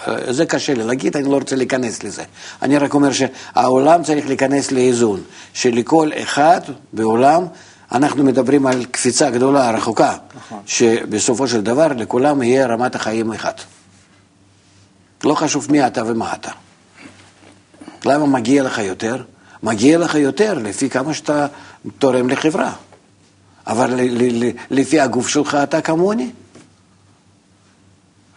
אה, זה קשה לי להגיד, אני לא רוצה להיכנס לזה. אני רק אומר שהעולם צריך להיכנס לאיזון, שלכל אחד בעולם, אנחנו מדברים על קפיצה גדולה, רחוקה, נכון. שבסופו של דבר לכולם יהיה רמת החיים אחת. לא חשוב מי אתה ומה אתה. למה מגיע לך יותר? מגיע לך יותר לפי כמה שאתה תורם לחברה. אבל לפי הגוף שלך אתה כמוני.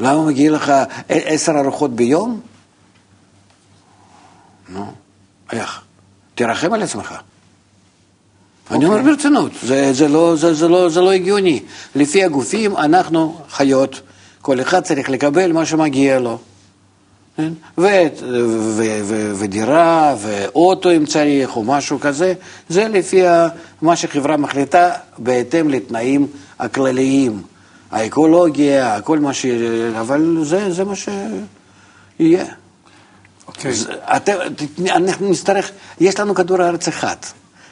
למה מגיע לך עשר ארוחות ביום? נו, איך? תרחם על עצמך. Okay. אני אומר אוקיי. ברצינות, זה, זה, לא, זה, זה, לא, זה לא הגיוני. לפי הגופים אנחנו חיות, כל אחד צריך לקבל מה שמגיע לו. כן? ו, ו, ו, ודירה, ואוטו אם צריך, או משהו כזה, זה לפי מה שחברה מחליטה בהתאם לתנאים הכלליים. האקולוגיה, כל מה ש... אבל זה, זה מה שיהיה. אוקיי. Okay. אנחנו נצטרך, יש לנו כדור הארץ אחד.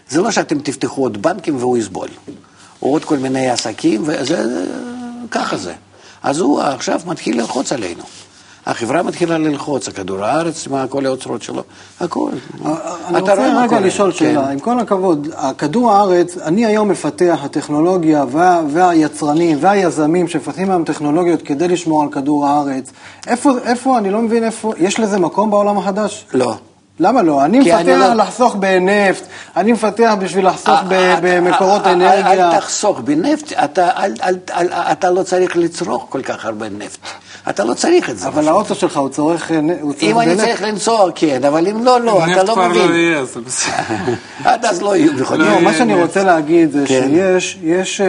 זה לא שאתם תפתחו עוד בנקים והוא יסבול. או עוד כל מיני עסקים, וזה, ככה זה. אז הוא עכשיו מתחיל ללחוץ עלינו. החברה מתחילה ללחוץ, הכדור הארץ, מה כל האוצרות שלו, הכל. אני רוצה רגע לשאול שאלה, כן. עם כל הכבוד, כדור הארץ, אני היום מפתח, הטכנולוגיה וה, והיצרנים והיזמים שמפתחים היום טכנולוגיות כדי לשמור על כדור הארץ, איפה, אני לא מבין איפה, יש לזה מקום בעולם החדש? לא. למה לא? אני מפתח לא... לחסוך בנפט, אני מפתח בשביל לחסוך במקורות אנרגיה. אל תחסוך בנפט, אתה, אל, אל, אל, אתה לא צריך לצרוך כל כך הרבה נפט. אתה לא צריך את זה. אבל האוטו שלך הוא צורך בנפט. אם אני צריך לנסוע, כן, אבל אם לא, לא, אתה לא מבין. נפט כבר לא יהיה, זה בסדר. *laughs* עד אז לא יהיו. לא, מה שאני רוצה להגיד זה כן. שיש...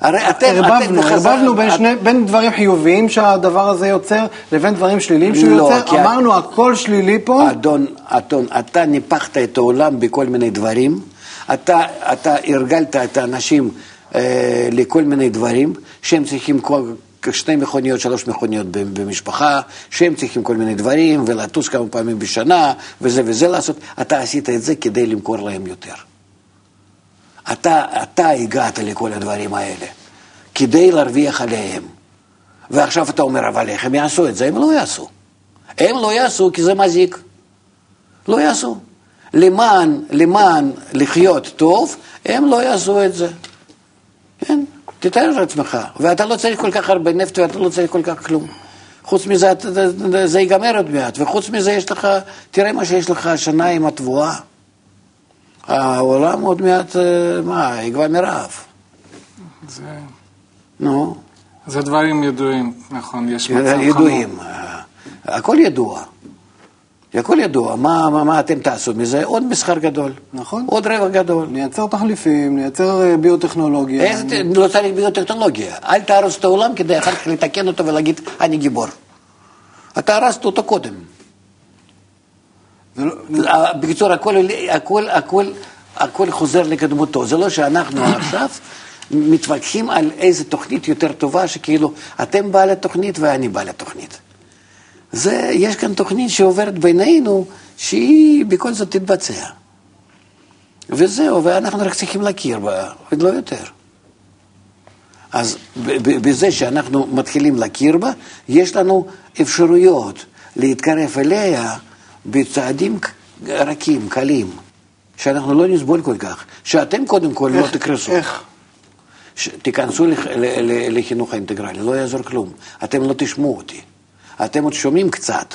הרי אתם, ערבבנו, אתם ערבבנו בין, שני, בין דברים חיוביים שהדבר הזה יוצר לבין דברים שליליים שהוא לא, יוצר, אמרנו את... הכל שלילי פה. אדון, אדון, אתה ניפחת את העולם בכל מיני דברים, אתה, אתה הרגלת את האנשים אה, לכל מיני דברים, שהם צריכים כל, שתי מכוניות, שלוש מכוניות במשפחה, שהם צריכים כל מיני דברים, ולטוס כמה פעמים בשנה, וזה וזה לעשות, אתה עשית את זה כדי למכור להם יותר. אתה, אתה הגעת לכל הדברים האלה, כדי להרוויח עליהם. ועכשיו אתה אומר, אבל איך הם יעשו את זה? הם לא יעשו. הם לא יעשו כי זה מזיק. לא יעשו. למען, למען לחיות טוב, הם לא יעשו את זה. כן? תתאר לעצמך. ואתה לא צריך כל כך הרבה נפט ואתה לא צריך כל כך כלום. חוץ מזה, זה ייגמר עוד מעט. וחוץ מזה יש לך, תראה מה שיש לך השנה עם התבואה. העולם עוד מעט, אה, מה, יגבה מרעב. זה... נו. זה דברים ידועים, נכון, יש מצב חמור. ידועים, אה, הכל ידוע. הכל ידוע, מה, מה, מה אתם תעשו מזה? עוד מסחר גדול. נכון. עוד רווח גדול. נייצר תחליפים, נייצר אה, ביוטכנולוגיה. איך אני... לא צריך ביוטכנולוגיה? אל תהרוס את העולם כדי אחר כך לתקן אותו ולהגיד, אני גיבור. אתה הרסת אותו קודם. לא... בקיצור, הכל, הכל, הכל, הכל חוזר לקדמותו. זה לא שאנחנו *coughs* עכשיו מתווכחים על איזה תוכנית יותר טובה, שכאילו אתם בעל התוכנית ואני בעל התוכנית. זה, יש כאן תוכנית שעוברת בינינו, שהיא בכל זאת תתבצע. וזהו, ואנחנו רק צריכים להכיר בה, ולא יותר. אז בזה שאנחנו מתחילים להכיר בה, יש לנו אפשרויות להתקרב אליה בצעדים רכים, קלים, שאנחנו לא נסבול כל כך, שאתם קודם כל לא איך, לא תקרסו. איך? תיכנסו לחינוך האינטגרלי, לא יעזור כלום. אתם לא תשמעו אותי. אתם עוד שומעים קצת,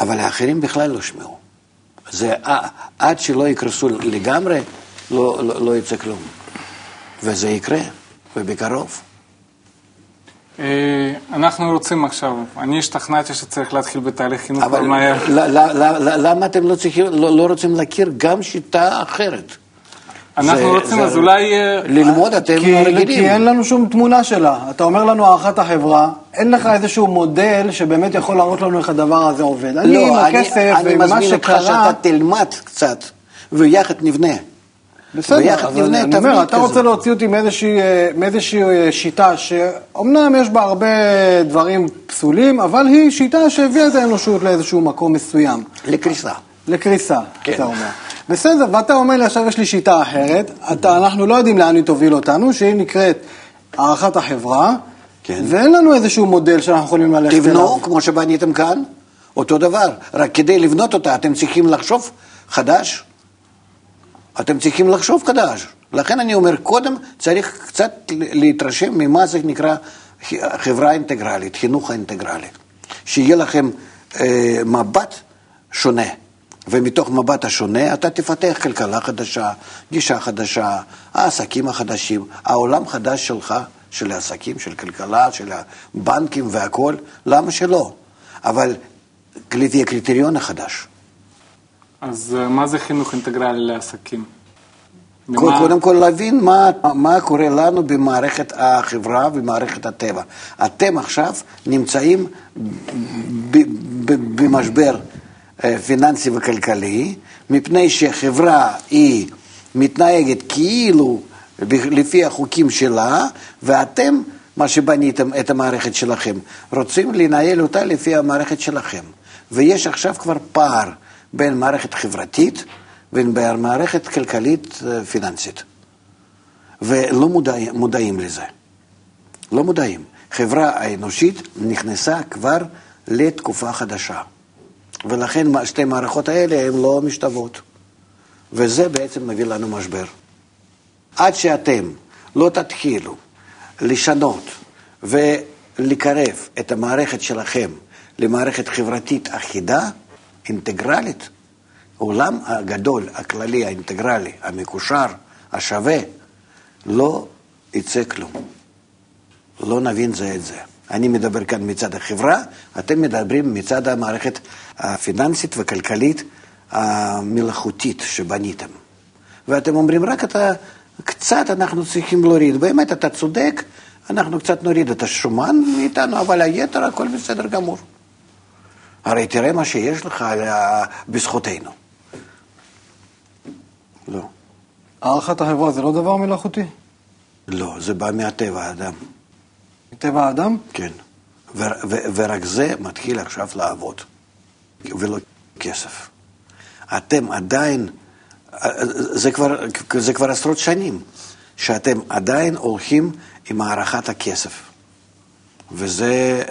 אבל האחרים בכלל לא שמעו. זה עד שלא יקרסו לגמרי, לא, לא, לא יצא כלום. וזה יקרה, ובקרוב. אה, אנחנו רוצים עכשיו, אני השתכנעתי שצריך להתחיל בתהליך חינוך כבר מהר. למה אתם לא, צריכים, לא, לא רוצים להכיר גם שיטה אחרת? אנחנו רוצים, אז אולי... אה, ללמוד, אתם רגילים. כי אין לנו שום תמונה שלה. אתה אומר לנו הערכת החברה, אין לך איזשהו מודל שבאמת יכול להראות לנו איך הדבר הזה עובד. אני לא, עם הכסף ועם מה שקרה... אני מזמין אותך שאתה תלמד קצת, ויחד נבנה. בסדר, אז אני, אומר, אתה רוצה להוציא אותי מאיזושהי, מאיזושהי אה, שיטה שאומנם יש בה הרבה דברים פסולים, אבל היא שיטה שהביאה את האנושות לאיזשהו מקום מסוים. לקריסה. לקריסה, כן. אתה אומר. בסדר, ואתה אומר לי, עכשיו יש לי שיטה אחרת, אתה, אנחנו לא יודעים לאן היא תוביל אותנו, שהיא נקראת הערכת החברה, כן. ואין לנו איזשהו מודל שאנחנו יכולים ללכת אליו. תבנו, כמו שבניתם כאן, אותו דבר, רק כדי לבנות אותה אתם צריכים לחשוב חדש. אתם צריכים לחשוב חדש. לכן אני אומר, קודם צריך קצת להתרשם ממה זה נקרא חברה אינטגרלית, חינוך האינטגרלי. שיהיה לכם אה, מבט שונה. ומתוך מבט השונה אתה תפתח כלכלה חדשה, גישה חדשה, העסקים החדשים, העולם חדש שלך, של העסקים, של כלכלה, של הבנקים והכול, למה שלא? אבל לפי הקריטריון החדש. אז אה, מה זה חינוך אינטגרלי לעסקים? במה... קודם כל להבין מה, מה קורה לנו במערכת החברה ובמערכת הטבע. אתם עכשיו נמצאים במשבר אה, פיננסי וכלכלי, מפני שחברה היא מתנהגת כאילו לפי החוקים שלה, ואתם, מה שבניתם את המערכת שלכם, רוצים לנהל אותה לפי המערכת שלכם. ויש עכשיו כבר פער בין מערכת חברתית ובין מערכת כלכלית אה, פיננסית. ולא מודע, מודעים לזה. לא מודעים. חברה האנושית נכנסה כבר לתקופה חדשה. ולכן שתי המערכות האלה הן לא משתוות. וזה בעצם מביא לנו משבר. עד שאתם לא תתחילו לשנות ולקרב את המערכת שלכם למערכת חברתית אחידה, אינטגרלית, העולם הגדול, הכללי, האינטגרלי, המקושר, השווה, לא יצא כלום. לא נבין זה את זה. אני מדבר כאן מצד החברה, אתם מדברים מצד המערכת הפיננסית וכלכלית המלאכותית שבניתם. ואתם אומרים, רק אתה, קצת אנחנו צריכים להוריד. באמת, אתה צודק, אנחנו קצת נוריד את השומן מאיתנו, אבל היתר הכל בסדר גמור. הרי תראה מה שיש לך בזכותנו. לא. הערכת החברה זה לא דבר מלאכותי? לא, זה בא מהטבע האדם. מטבע האדם? כן. ו- ו- ורק זה מתחיל עכשיו לעבוד, ולא כסף. אתם עדיין, זה כבר, זה כבר עשרות שנים, שאתם עדיין הולכים עם הערכת הכסף. וזה,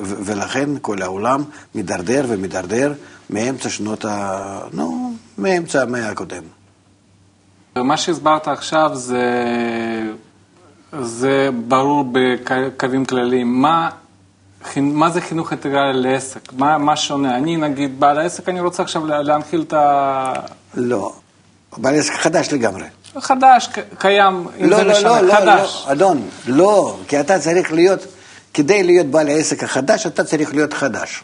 ולכן כל העולם מידרדר ומידרדר מאמצע שנות ה... נו, מאמצע המאה הקודם. מה שהסברת עכשיו זה, זה ברור בקווים כלליים. מה, מה זה חינוך אינטגרלי לעסק? מה, מה שונה? אני נגיד בעל העסק, אני רוצה עכשיו להנחיל את ה... לא, בעל עסק חדש לגמרי. חדש, קיים, אם לא, זה לא, משנה, לא, חדש. לא, אדון, לא, כי אתה צריך להיות, כדי להיות בעל העסק החדש, אתה צריך להיות חדש.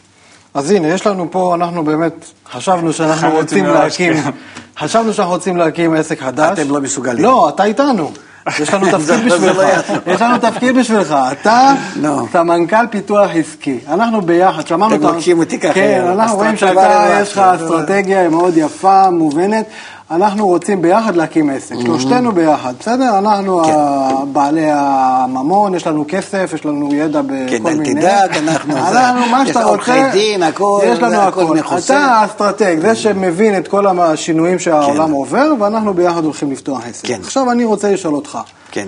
אז הנה, יש לנו פה, אנחנו באמת חשבנו שאנחנו רוצים להקים. *laughs* חשבנו שאנחנו רוצים להקים עסק חדש. אתם לא מסוגלים. לא, אתה איתנו. יש לנו *laughs* תפקיד לא בשבילך, יעזור. יש לנו תפקיד בשבילך, אתה לא. סמנכ"ל פיתוח עסקי, אנחנו ביחד, שמענו אתם לוקחים אותי ככה, כן, אנחנו רואים שאתה. יש לך אסטרטגיה מאוד יפה, מובנת, אנחנו רוצים ביחד להקים עסק, שלושתנו ביחד, בסדר? אנחנו כן. בעלי הממון, יש לנו כסף, יש לנו ידע בכל כן, מיני... אל תדאג, אנחנו *laughs* אנחנו, מה יש שאתה רוצה, עורכי דין, הכל, יש לנו הכל הכל. אתה האסטרטג, זה שמבין את כל השינויים שהעולם כן. עובר, ואנחנו ביחד הולכים לפתוח עסק. כן. עכשיו אני רוצה לשאול אותך, כן.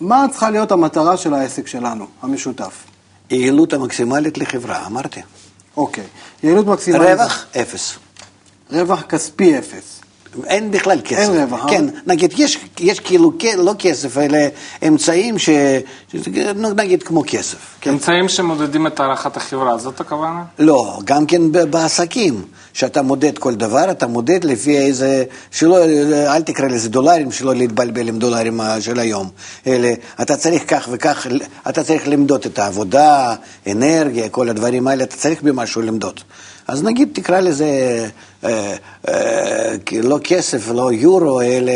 מה צריכה להיות המטרה של העסק שלנו, המשותף? יעילות המקסימלית לחברה, אמרתי. אוקיי, יעילות מקסימלית. רווח, אפס. רווח כספי אפס. אין בכלל כסף. אין רווח, אה? כן, נגיד, יש, יש כאילו, לא כסף, אלא אמצעים ש... נגיד כמו כסף. כן? אמצעים שמודדים את הערכת החברה, זאת הכוונה? לא, גם כן בעסקים, שאתה מודד כל דבר, אתה מודד לפי איזה, שלא, אל תקרא לזה דולרים, שלא להתבלבל עם דולרים אה, של היום, אלא אתה צריך כך וכך, אתה צריך למדוד את העבודה, אנרגיה, כל הדברים האלה, אתה צריך במשהו למדוד. אז נגיד תקרא לזה אה, אה, לא כסף, לא יורו, אלא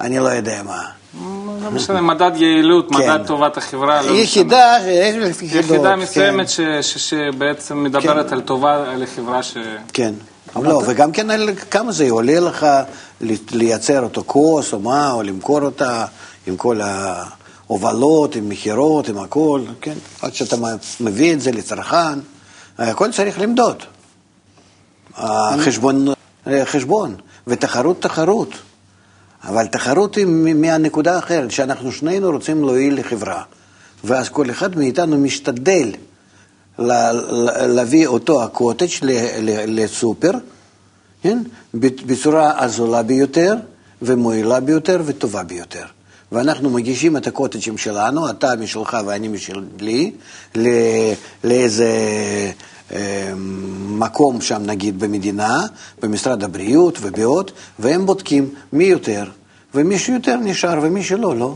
אני לא יודע מה. לא משנה, מדד יעילות, כן. מדד טובת החברה, לא. יחידה, יש יחידות. יחידה כן. מסוימת שבעצם מדברת על טובה לחברה ש... כן. לא, וגם כן על כמה זה עולה לך לי- לייצר אותו כוס או מה, או למכור אותה עם כל ההובלות, עם מכירות, עם הכל, כן? עד שאתה מביא את זה לצרכן, הכל צריך למדוד. החשבון, חשבון, ותחרות תחרות. אבל תחרות היא מהנקודה האחרת, שאנחנו שנינו רוצים להועיל לחברה. ואז כל אחד מאיתנו משתדל להביא אותו הקוטג' לסופר, כן? בצורה הזולה ביותר, ומועילה ביותר, וטובה ביותר. ואנחנו מגישים את הקוטג'ים שלנו, אתה משלך ואני משלי, לאיזה אה, מקום שם נגיד במדינה, במשרד הבריאות ובעוד, והם בודקים מי יותר, ומי שיותר נשאר ומי שלא, לא.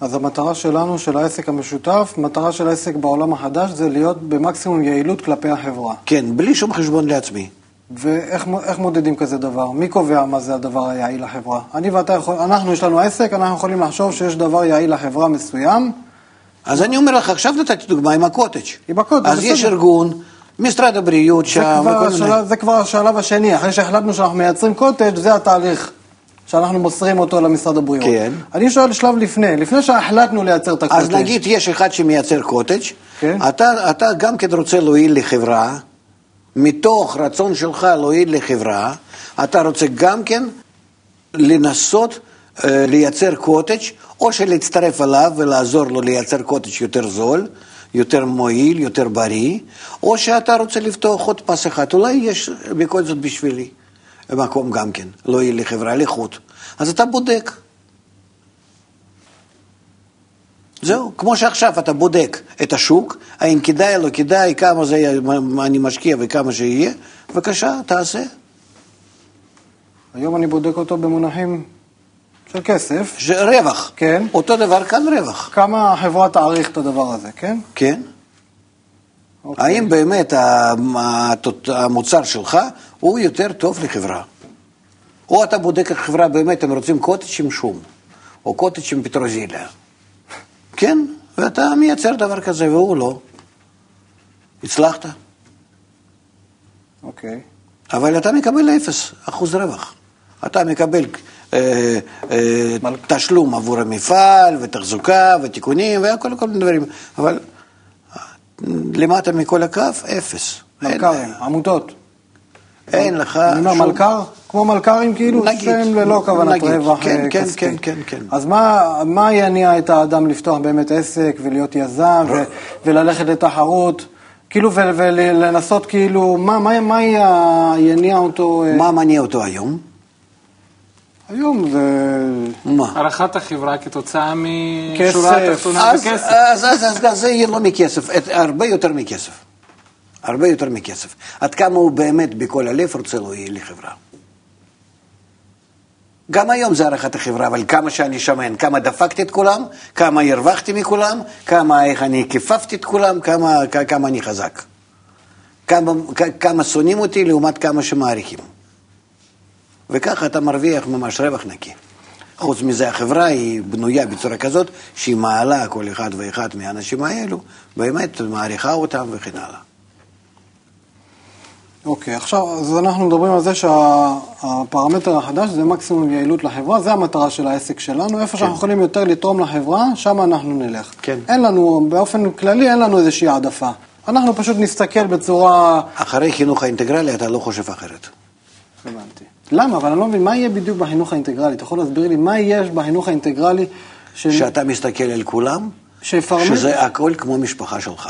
אז המטרה שלנו, של העסק המשותף, מטרה של העסק בעולם החדש זה להיות במקסימום יעילות כלפי החברה. כן, בלי שום חשבון לעצמי. ואיך מו- איך מודדים כזה דבר? מי קובע מה זה הדבר היעיל לחברה? אני ואתה יכול, אנחנו, יש לנו עסק, אנחנו יכולים לחשוב שיש דבר יעיל לחברה מסוים, אז אני אומר לך, עכשיו נתתי דוגמה עם הקוטג'. עם הקוטג', אז בסדר. יש ארגון, משרד הבריאות שם, וכל מיני. זה כבר השלב השני, אחרי שהחלטנו שאנחנו מייצרים קוטג', זה התהליך שאנחנו מוסרים אותו למשרד הבריאות. כן. אני שואל שלב לפני, לפני שהחלטנו לייצר את הקוטג'. אז נגיד יש אחד שמייצר קוטג', כן. אתה, אתה גם כן רוצה להועיל לחברה, מתוך רצון שלך להועיל לחברה, אתה רוצה גם כן לנסות אה, לייצר קוטג', או שלהצטרף אליו ולעזור לו לייצר קוטג' יותר זול, יותר מועיל, יותר בריא, או שאתה רוצה לפתוח עוד פס אחד, אולי יש בכל זאת בשבילי מקום גם כן, להועיל לחברה, לחוד. אז אתה בודק. זהו, כמו שעכשיו אתה בודק את השוק, האם כדאי, לא כדאי, כמה זה, אני משקיע וכמה שיהיה, בבקשה, תעשה. היום אני בודק אותו במונחים של כסף. רווח. כן. אותו דבר כאן רווח. כמה החברה תעריך את הדבר הזה, כן? כן. אוקיי. האם באמת המוצר שלך הוא יותר טוב לחברה? או אתה בודק את החברה באמת, הם רוצים קוטג' עם שום, או קוטג' עם פטרוזיליה. כן, ואתה מייצר דבר כזה והוא לא. הצלחת. אוקיי. אבל אתה מקבל אפס אחוז רווח. אתה מקבל אה, אה, מל... תשלום עבור המפעל, ותחזוקה, ותיקונים, וכל כל מיני דברים. אבל אה, למטה מכל הקו, אפס. מלכ"רים, עמותות. אין לך אני אומר, מלכ"ר? כמו מלכ"רים כאילו? נגיד. שהם ללא כוונת רווח כן, אה, כן, כספי. כן, כן, כן. אז מה, מה יניע את האדם לפתוח באמת עסק ולהיות יזם ו- וללכת לתחרות? כאילו, ו- ולנסות כאילו, מה, מה, מה יניע אותו? אה, מה מניע אותו היום? היום זה... מה? הערכת החברה כתוצאה. משורה התחתונה אז, בכסף. אז, אז, אז, אז זה יהיה לא מכסף, הרבה יותר מכסף. הרבה יותר מכסף. עד כמה הוא באמת בכל הלב רוצה יהיה לחברה. גם היום זה הערכת החברה, אבל כמה שאני שמן, כמה דפקתי את כולם, כמה הרווחתי מכולם, כמה איך אני כיפפתי את כולם, כמה, כמה אני חזק. כמה, כמה שונאים אותי לעומת כמה שמעריכים. וככה אתה מרוויח ממש רווח נקי. חוץ מזה, החברה היא בנויה בצורה כזאת שהיא מעלה כל אחד ואחד מהאנשים האלו, באמת מעריכה אותם וכן הלאה. אוקיי, עכשיו, אז אנחנו מדברים על זה שהפרמטר החדש זה מקסימום יעילות לחברה, זה המטרה של העסק שלנו, איפה שאנחנו יכולים יותר לתרום לחברה, שם אנחנו נלך. כן. אין לנו, באופן כללי אין לנו איזושהי העדפה. אנחנו פשוט נסתכל בצורה... אחרי חינוך האינטגרלי אתה לא חושב אחרת. הבנתי. למה? אבל אני לא מבין, מה יהיה בדיוק בחינוך האינטגרלי? אתה יכול להסביר לי מה יש בחינוך האינטגרלי ש... שאתה מסתכל על כולם, שיפרמט... שזה הכל כמו משפחה שלך.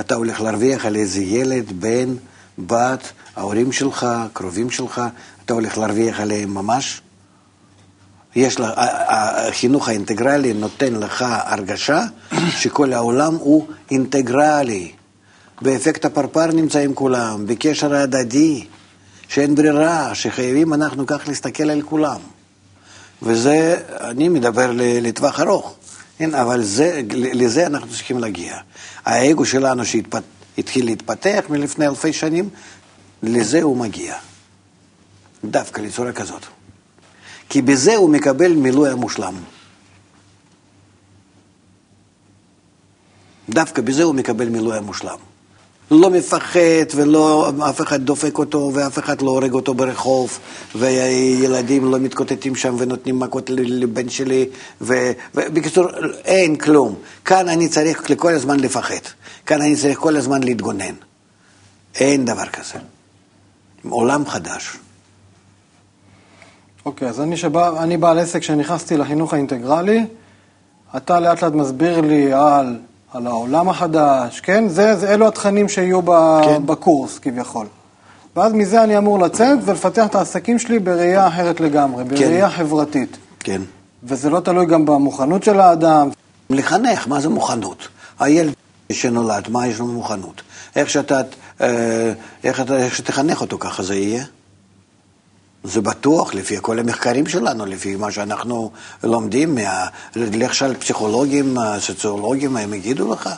אתה הולך להרוויח על איזה ילד, בן, בת, ההורים שלך, קרובים שלך, אתה הולך להרוויח עליהם ממש. יש לך, החינוך האינטגרלי נותן לך הרגשה *coughs* שכל העולם הוא אינטגרלי. באפקט הפרפר נמצאים כולם, בקשר ההדדי, שאין ברירה, שחייבים אנחנו כך להסתכל על כולם. וזה, אני מדבר לטווח ארוך, כן, אבל זה, לזה אנחנו צריכים להגיע. האגו שלנו שהתחיל להתפתח מלפני אלפי שנים, לזה הוא מגיע. דווקא לצורה כזאת. כי בזה הוא מקבל מילוי המושלם. דווקא בזה הוא מקבל מילוי המושלם. לא מפחד ולא אף אחד דופק אותו ואף אחד לא הורג אותו ברחוב וילדים לא מתקוטטים שם ונותנים מכות לבן שלי ו- ובקיצור אין כלום. כאן אני צריך כל הזמן לפחד, כאן אני צריך כל הזמן להתגונן. אין דבר כזה. עולם חדש. אוקיי, אז אני, שבא, אני בעל עסק שנכנסתי לחינוך האינטגרלי, אתה לאט לאט מסביר לי על, על העולם החדש, כן? זה, זה, אלו התכנים שיהיו ב, כן. בקורס כביכול. ואז מזה אני אמור לצאת ולפתח את העסקים שלי בראייה אחרת לגמרי, בראייה חברתית. כן. וזה לא תלוי גם במוכנות של האדם. לחנך, מה זה מוכנות? הילד שנולד, מה יש לו מוכנות? איך שאתה, אה, איך, איך שתחנך אותו, ככה זה יהיה. זה בטוח, לפי כל המחקרים שלנו, לפי מה שאנחנו לומדים, מה... למשל פסיכולוגים, סוציולוגים, הם יגידו לך.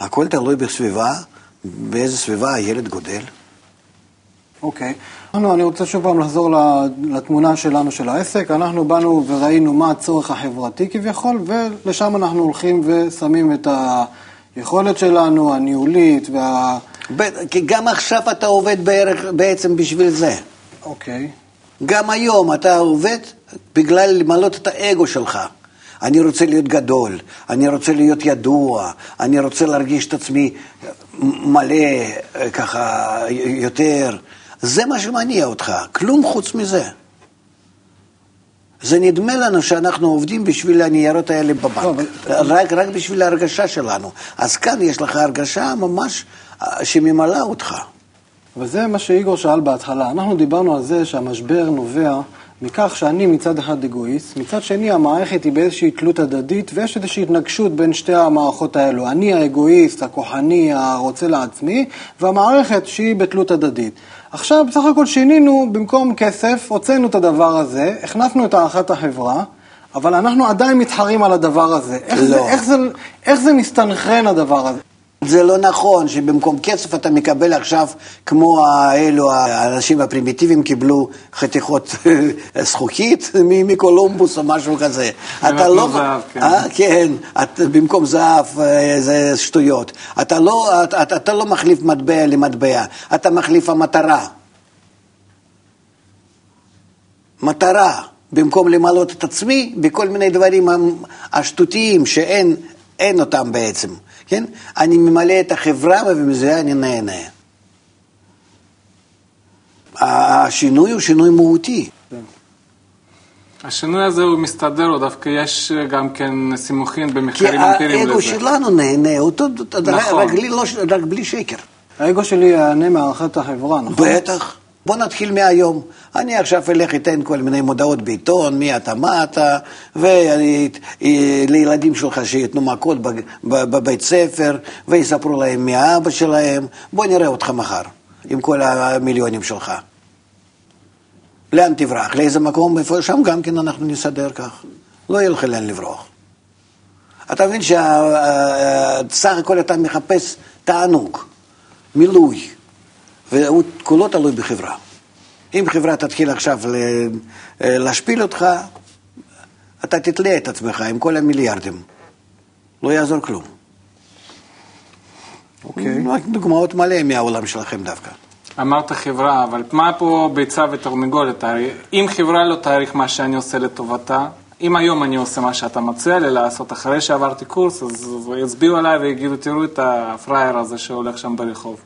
הכל תלוי בסביבה, באיזה סביבה הילד גודל. אוקיי. אנחנו, אני רוצה שוב פעם לחזור לתמונה שלנו של העסק. אנחנו באנו וראינו מה הצורך החברתי כביכול, ולשם אנחנו הולכים ושמים את היכולת שלנו, הניהולית וה... כי גם עכשיו אתה עובד בערך, בעצם בשביל זה. אוקיי. גם היום אתה עובד בגלל למלות את האגו שלך. אני רוצה להיות גדול, אני רוצה להיות ידוע, אני רוצה להרגיש את עצמי מלא ככה יותר. זה מה שמניע אותך, כלום חוץ מזה. זה נדמה לנו שאנחנו עובדים בשביל הניירות האלה בבנק. רק, רק בשביל ההרגשה שלנו. אז כאן יש לך הרגשה ממש שממלאה אותך. וזה מה שאיגור שאל בהתחלה. אנחנו דיברנו על זה שהמשבר נובע מכך שאני מצד אחד אגואיסט, מצד שני המערכת היא באיזושהי תלות הדדית ויש איזושהי התנגשות בין שתי המערכות האלו. אני האגואיסט, הכוחני, הרוצה לעצמי, והמערכת שהיא בתלות הדדית. עכשיו בסך הכל שינינו, במקום כסף, הוצאנו את הדבר הזה, הכנסנו את הערכת החברה, אבל אנחנו עדיין מתחרים על הדבר הזה. איך, לא. זה, איך, זה, איך זה מסתנכרן הדבר הזה? זה לא נכון שבמקום כסף אתה מקבל עכשיו, כמו האלו, האנשים הפרימיטיביים קיבלו חתיכות *laughs* זכוכית מקולומבוס או משהו כזה. אתה לא... זהב, כן. אה, כן, במקום זהב אה, זה שטויות. אתה לא, אתה, אתה לא מחליף מטבע למטבע, אתה מחליף המטרה. מטרה. במקום למלות את עצמי בכל מיני דברים השטותיים שאין אותם בעצם. כן? אני ממלא את החברה ומזה אני נהנה. השינוי הוא שינוי מהותי. השינוי הזה הוא מסתדר, או דווקא יש גם כן סימוכים במחקרים אמפיריים לזה. כי האגו שלנו נהנה, אותו, נכון. רק, בלי, לא, רק בלי שקר. האגו שלי יענה מהערכת החברה, נכון? בטח. בוא נתחיל מהיום. אני עכשיו אלך אתן כל מיני מודעות בעיתון, מי אתה, מה אתה, ולילדים שלך שייתנו מכות בבית ספר, ויספרו להם מי האבא שלהם. בוא נראה אותך מחר, עם כל המיליונים שלך. לאן תברח? לאיזה מקום? איפה? שם גם כן אנחנו נסדר כך. לא יהיה לך לאן לברוח. אתה מבין שסך הכל אתה מחפש תענוג, מילוי. והוא כולו תלוי בחברה. אם חברה תתחיל עכשיו אה, להשפיל אותך, אתה תתלה את עצמך עם כל המיליארדים. לא יעזור כלום. אוקיי. רק דוגמאות מלא מהעולם שלכם דווקא. אמרת חברה, אבל מה פה ביצה ותרנגולת? אם חברה לא תעריך מה שאני עושה לטובתה, אם היום אני עושה מה שאתה מציע לי לעשות אחרי שעברתי קורס, אז יצביעו עליי ויגידו, תראו את הפראייר הזה שהולך שם ברחוב.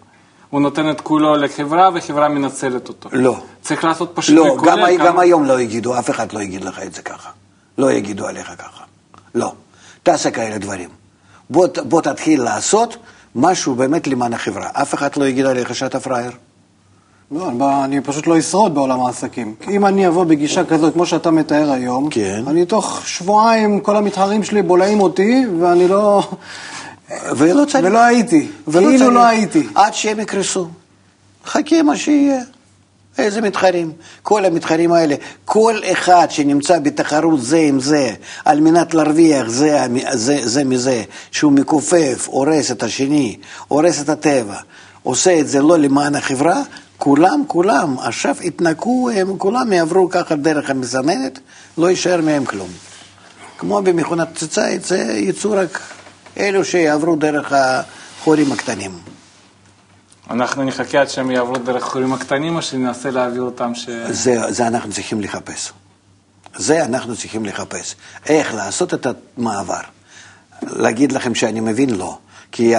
הוא נותן את כולו לחברה וחברה מנצלת אותו. לא. צריך לעשות פשוט לא, כולל גם, כמה... גם היום לא יגידו, אף אחד לא יגיד לך את זה ככה. לא יגידו עליך ככה. לא. תעשה כאלה דברים. בוא, בוא תתחיל לעשות משהו באמת למען החברה. אף אחד לא יגיד עליך שאתה פראייר. לא, אני פשוט לא אשרוד בעולם העסקים. אם אני אבוא בגישה כזאת, כמו שאתה מתאר היום, כן. אני תוך שבועיים, כל המתחרים שלי בולעים אותי, ואני לא... ולא צריך. ולא הייתי, כאילו לא הייתי. עד שהם יקרסו. חכה מה שיהיה. איזה מתחרים? כל המתחרים האלה, כל אחד שנמצא בתחרות זה עם זה, על מנת להרוויח זה, זה, זה מזה, שהוא מכופף, הורס את השני, הורס את הטבע, עושה את זה לא למען החברה, כולם, כולם, עכשיו יתנקו, הם כולם יעברו ככה דרך המסננת, לא יישאר מהם כלום. כמו במכונת פצצה, יצאו רק אלו שיעברו דרך החורים הקטנים. אנחנו נחכה עד שהם יעברו דרך החורים הקטנים, או שננסה להעביר אותם ש... זה, זה אנחנו צריכים לחפש. זה אנחנו צריכים לחפש. איך לעשות את המעבר. להגיד לכם שאני מבין? לא. כי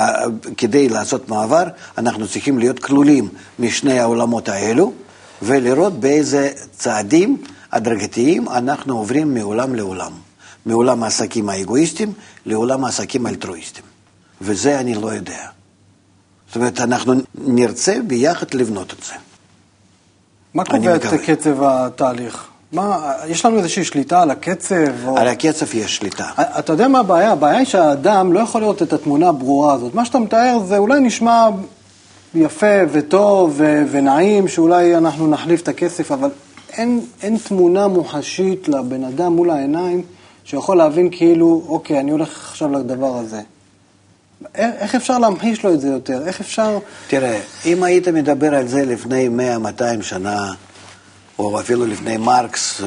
כדי לעשות מעבר, אנחנו צריכים להיות כלולים משני העולמות האלו, ולראות באיזה צעדים הדרגתיים אנחנו עוברים מעולם לעולם. מעולם העסקים האגואיסטיים לעולם העסקים האלטרואיסטיים. וזה אני לא יודע. זאת אומרת, אנחנו נרצה ביחד לבנות את זה. מה קובע את קצב התהליך? מה, יש לנו איזושהי שליטה על הקצב? או... על הקצב יש שליטה. אתה יודע מה הבעיה? הבעיה היא שהאדם לא יכול לראות את התמונה הברורה הזאת. מה שאתה מתאר זה אולי נשמע יפה וטוב ו- ונעים, שאולי אנחנו נחליף את הכסף, אבל אין, אין תמונה מוחשית לבן אדם מול העיניים שיכול להבין כאילו, אוקיי, אני הולך עכשיו לדבר הזה. איך אפשר להמחיש לו את זה יותר? איך אפשר... תראה, אם היית מדבר על זה לפני 100-200 שנה, או אפילו לפני מרקס,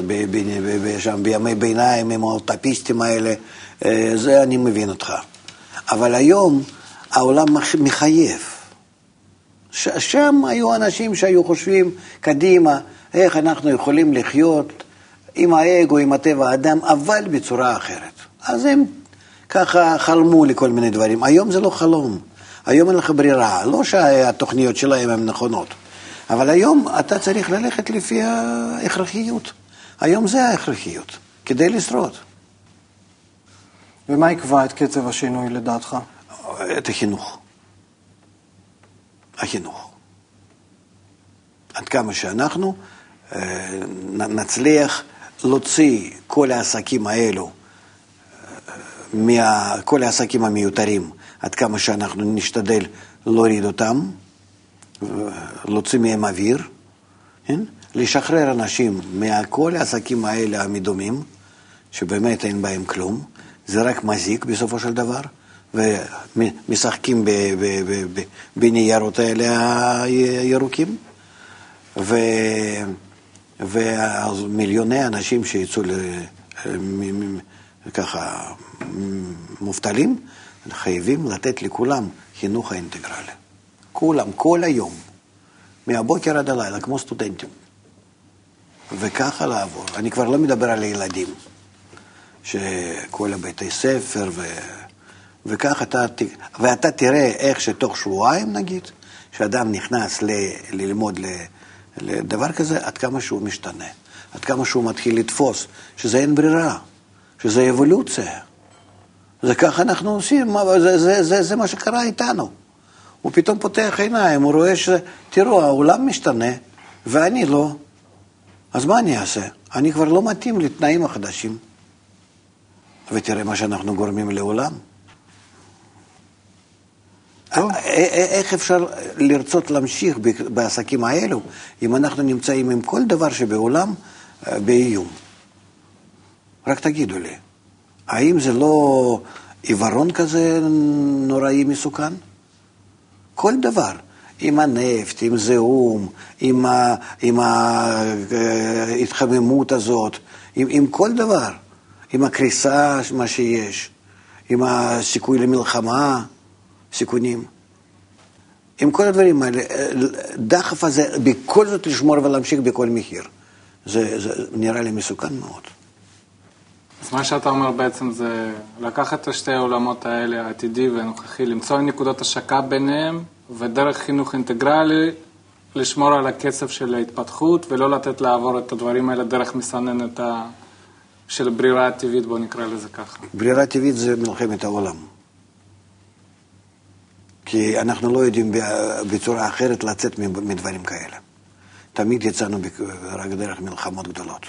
שם בימי ביניים עם האוטפיסטים האלה, אה, זה אני מבין אותך. אבל היום העולם מחייב. שם היו אנשים שהיו חושבים קדימה, איך אנחנו יכולים לחיות עם האגו, עם הטבע האדם, אבל בצורה אחרת. אז הם ככה חלמו לכל מיני דברים. היום זה לא חלום. היום אין לך ברירה. לא שהתוכניות שלהם הן נכונות, אבל היום אתה צריך ללכת לפי ההכרחיות. היום זה ההכרחיות, כדי לשרוד. ומה יקבע את קצב השינוי לדעתך? את החינוך. החינוך. עד כמה שאנחנו נצליח להוציא כל העסקים האלו, מה, כל העסקים המיותרים, עד כמה שאנחנו נשתדל להוריד אותם, להוציא מהם אוויר, כן? לשחרר אנשים מכל העסקים האלה המדומים, שבאמת אין בהם כלום, זה רק מזיק בסופו של דבר, ומשחקים בניירות האלה הירוקים, ו... ומיליוני אנשים שיצאו ככה מובטלים, חייבים לתת לכולם חינוך האינטגרלי. כולם, כל היום, מהבוקר עד הלילה, כמו סטודנטים. וככה לעבור. אני כבר לא מדבר על הילדים, שכל הבתי ספר, ו... וכך אתה, ואתה תראה איך שתוך שבועיים, נגיד, שאדם נכנס ל... ללמוד ל... לדבר כזה, עד כמה שהוא משתנה, עד כמה שהוא מתחיל לתפוס, שזה אין ברירה, שזה אבולוציה. זה ככה אנחנו עושים, זה, זה, זה, זה מה שקרה איתנו. הוא פתאום פותח עיניים, הוא רואה ש... תראו, העולם משתנה, ואני לא. אז מה אני אעשה? אני כבר לא מתאים לתנאים החדשים. ותראה מה שאנחנו גורמים לעולם. טוב. איך אפשר לרצות להמשיך בעסקים האלו אם אנחנו נמצאים עם כל דבר שבעולם באיום? רק תגידו לי, האם זה לא עיוורון כזה נוראי מסוכן? כל דבר. עם הנפט, עם זיהום, עם, ה, עם ההתחממות הזאת, עם, עם כל דבר, עם הקריסה, מה שיש, עם הסיכוי למלחמה, סיכונים. עם כל הדברים האלה, דחף הזה, בכל זאת לשמור ולהמשיך בכל מחיר. זה, זה נראה לי מסוכן מאוד. אז מה שאתה אומר בעצם זה לקחת את שתי העולמות האלה, העתידי והנוכחי, למצוא נקודות השקה ביניהם, ודרך חינוך אינטגרלי לשמור על הקצב של ההתפתחות, ולא לתת לעבור את הדברים האלה דרך מסננת ה... של ברירה הטבעית, בואו נקרא לזה ככה. ברירה טבעית זה מלחמת העולם. כי אנחנו לא יודעים בצורה אחרת לצאת מדברים כאלה. תמיד יצאנו רק דרך מלחמות גדולות.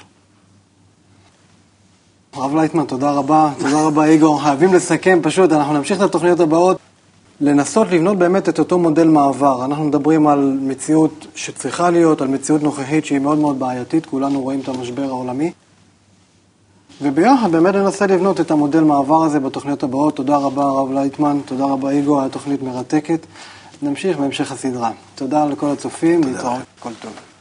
הרב לייטמן, תודה רבה. תודה רבה, איגור. חייבים לסכם, פשוט, אנחנו נמשיך את התוכניות הבאות. לנסות לבנות באמת את אותו מודל מעבר. אנחנו מדברים על מציאות שצריכה להיות, על מציאות נוכחית שהיא מאוד מאוד בעייתית, כולנו רואים את המשבר העולמי. וביחד באמת ננסה לבנות את המודל מעבר הזה בתוכניות הבאות. תודה רבה, הרב לייטמן, תודה רבה, איגו, היה תוכנית מרתקת. נמשיך בהמשך הסדרה. תודה לכל הצופים, להתראות, כל טוב.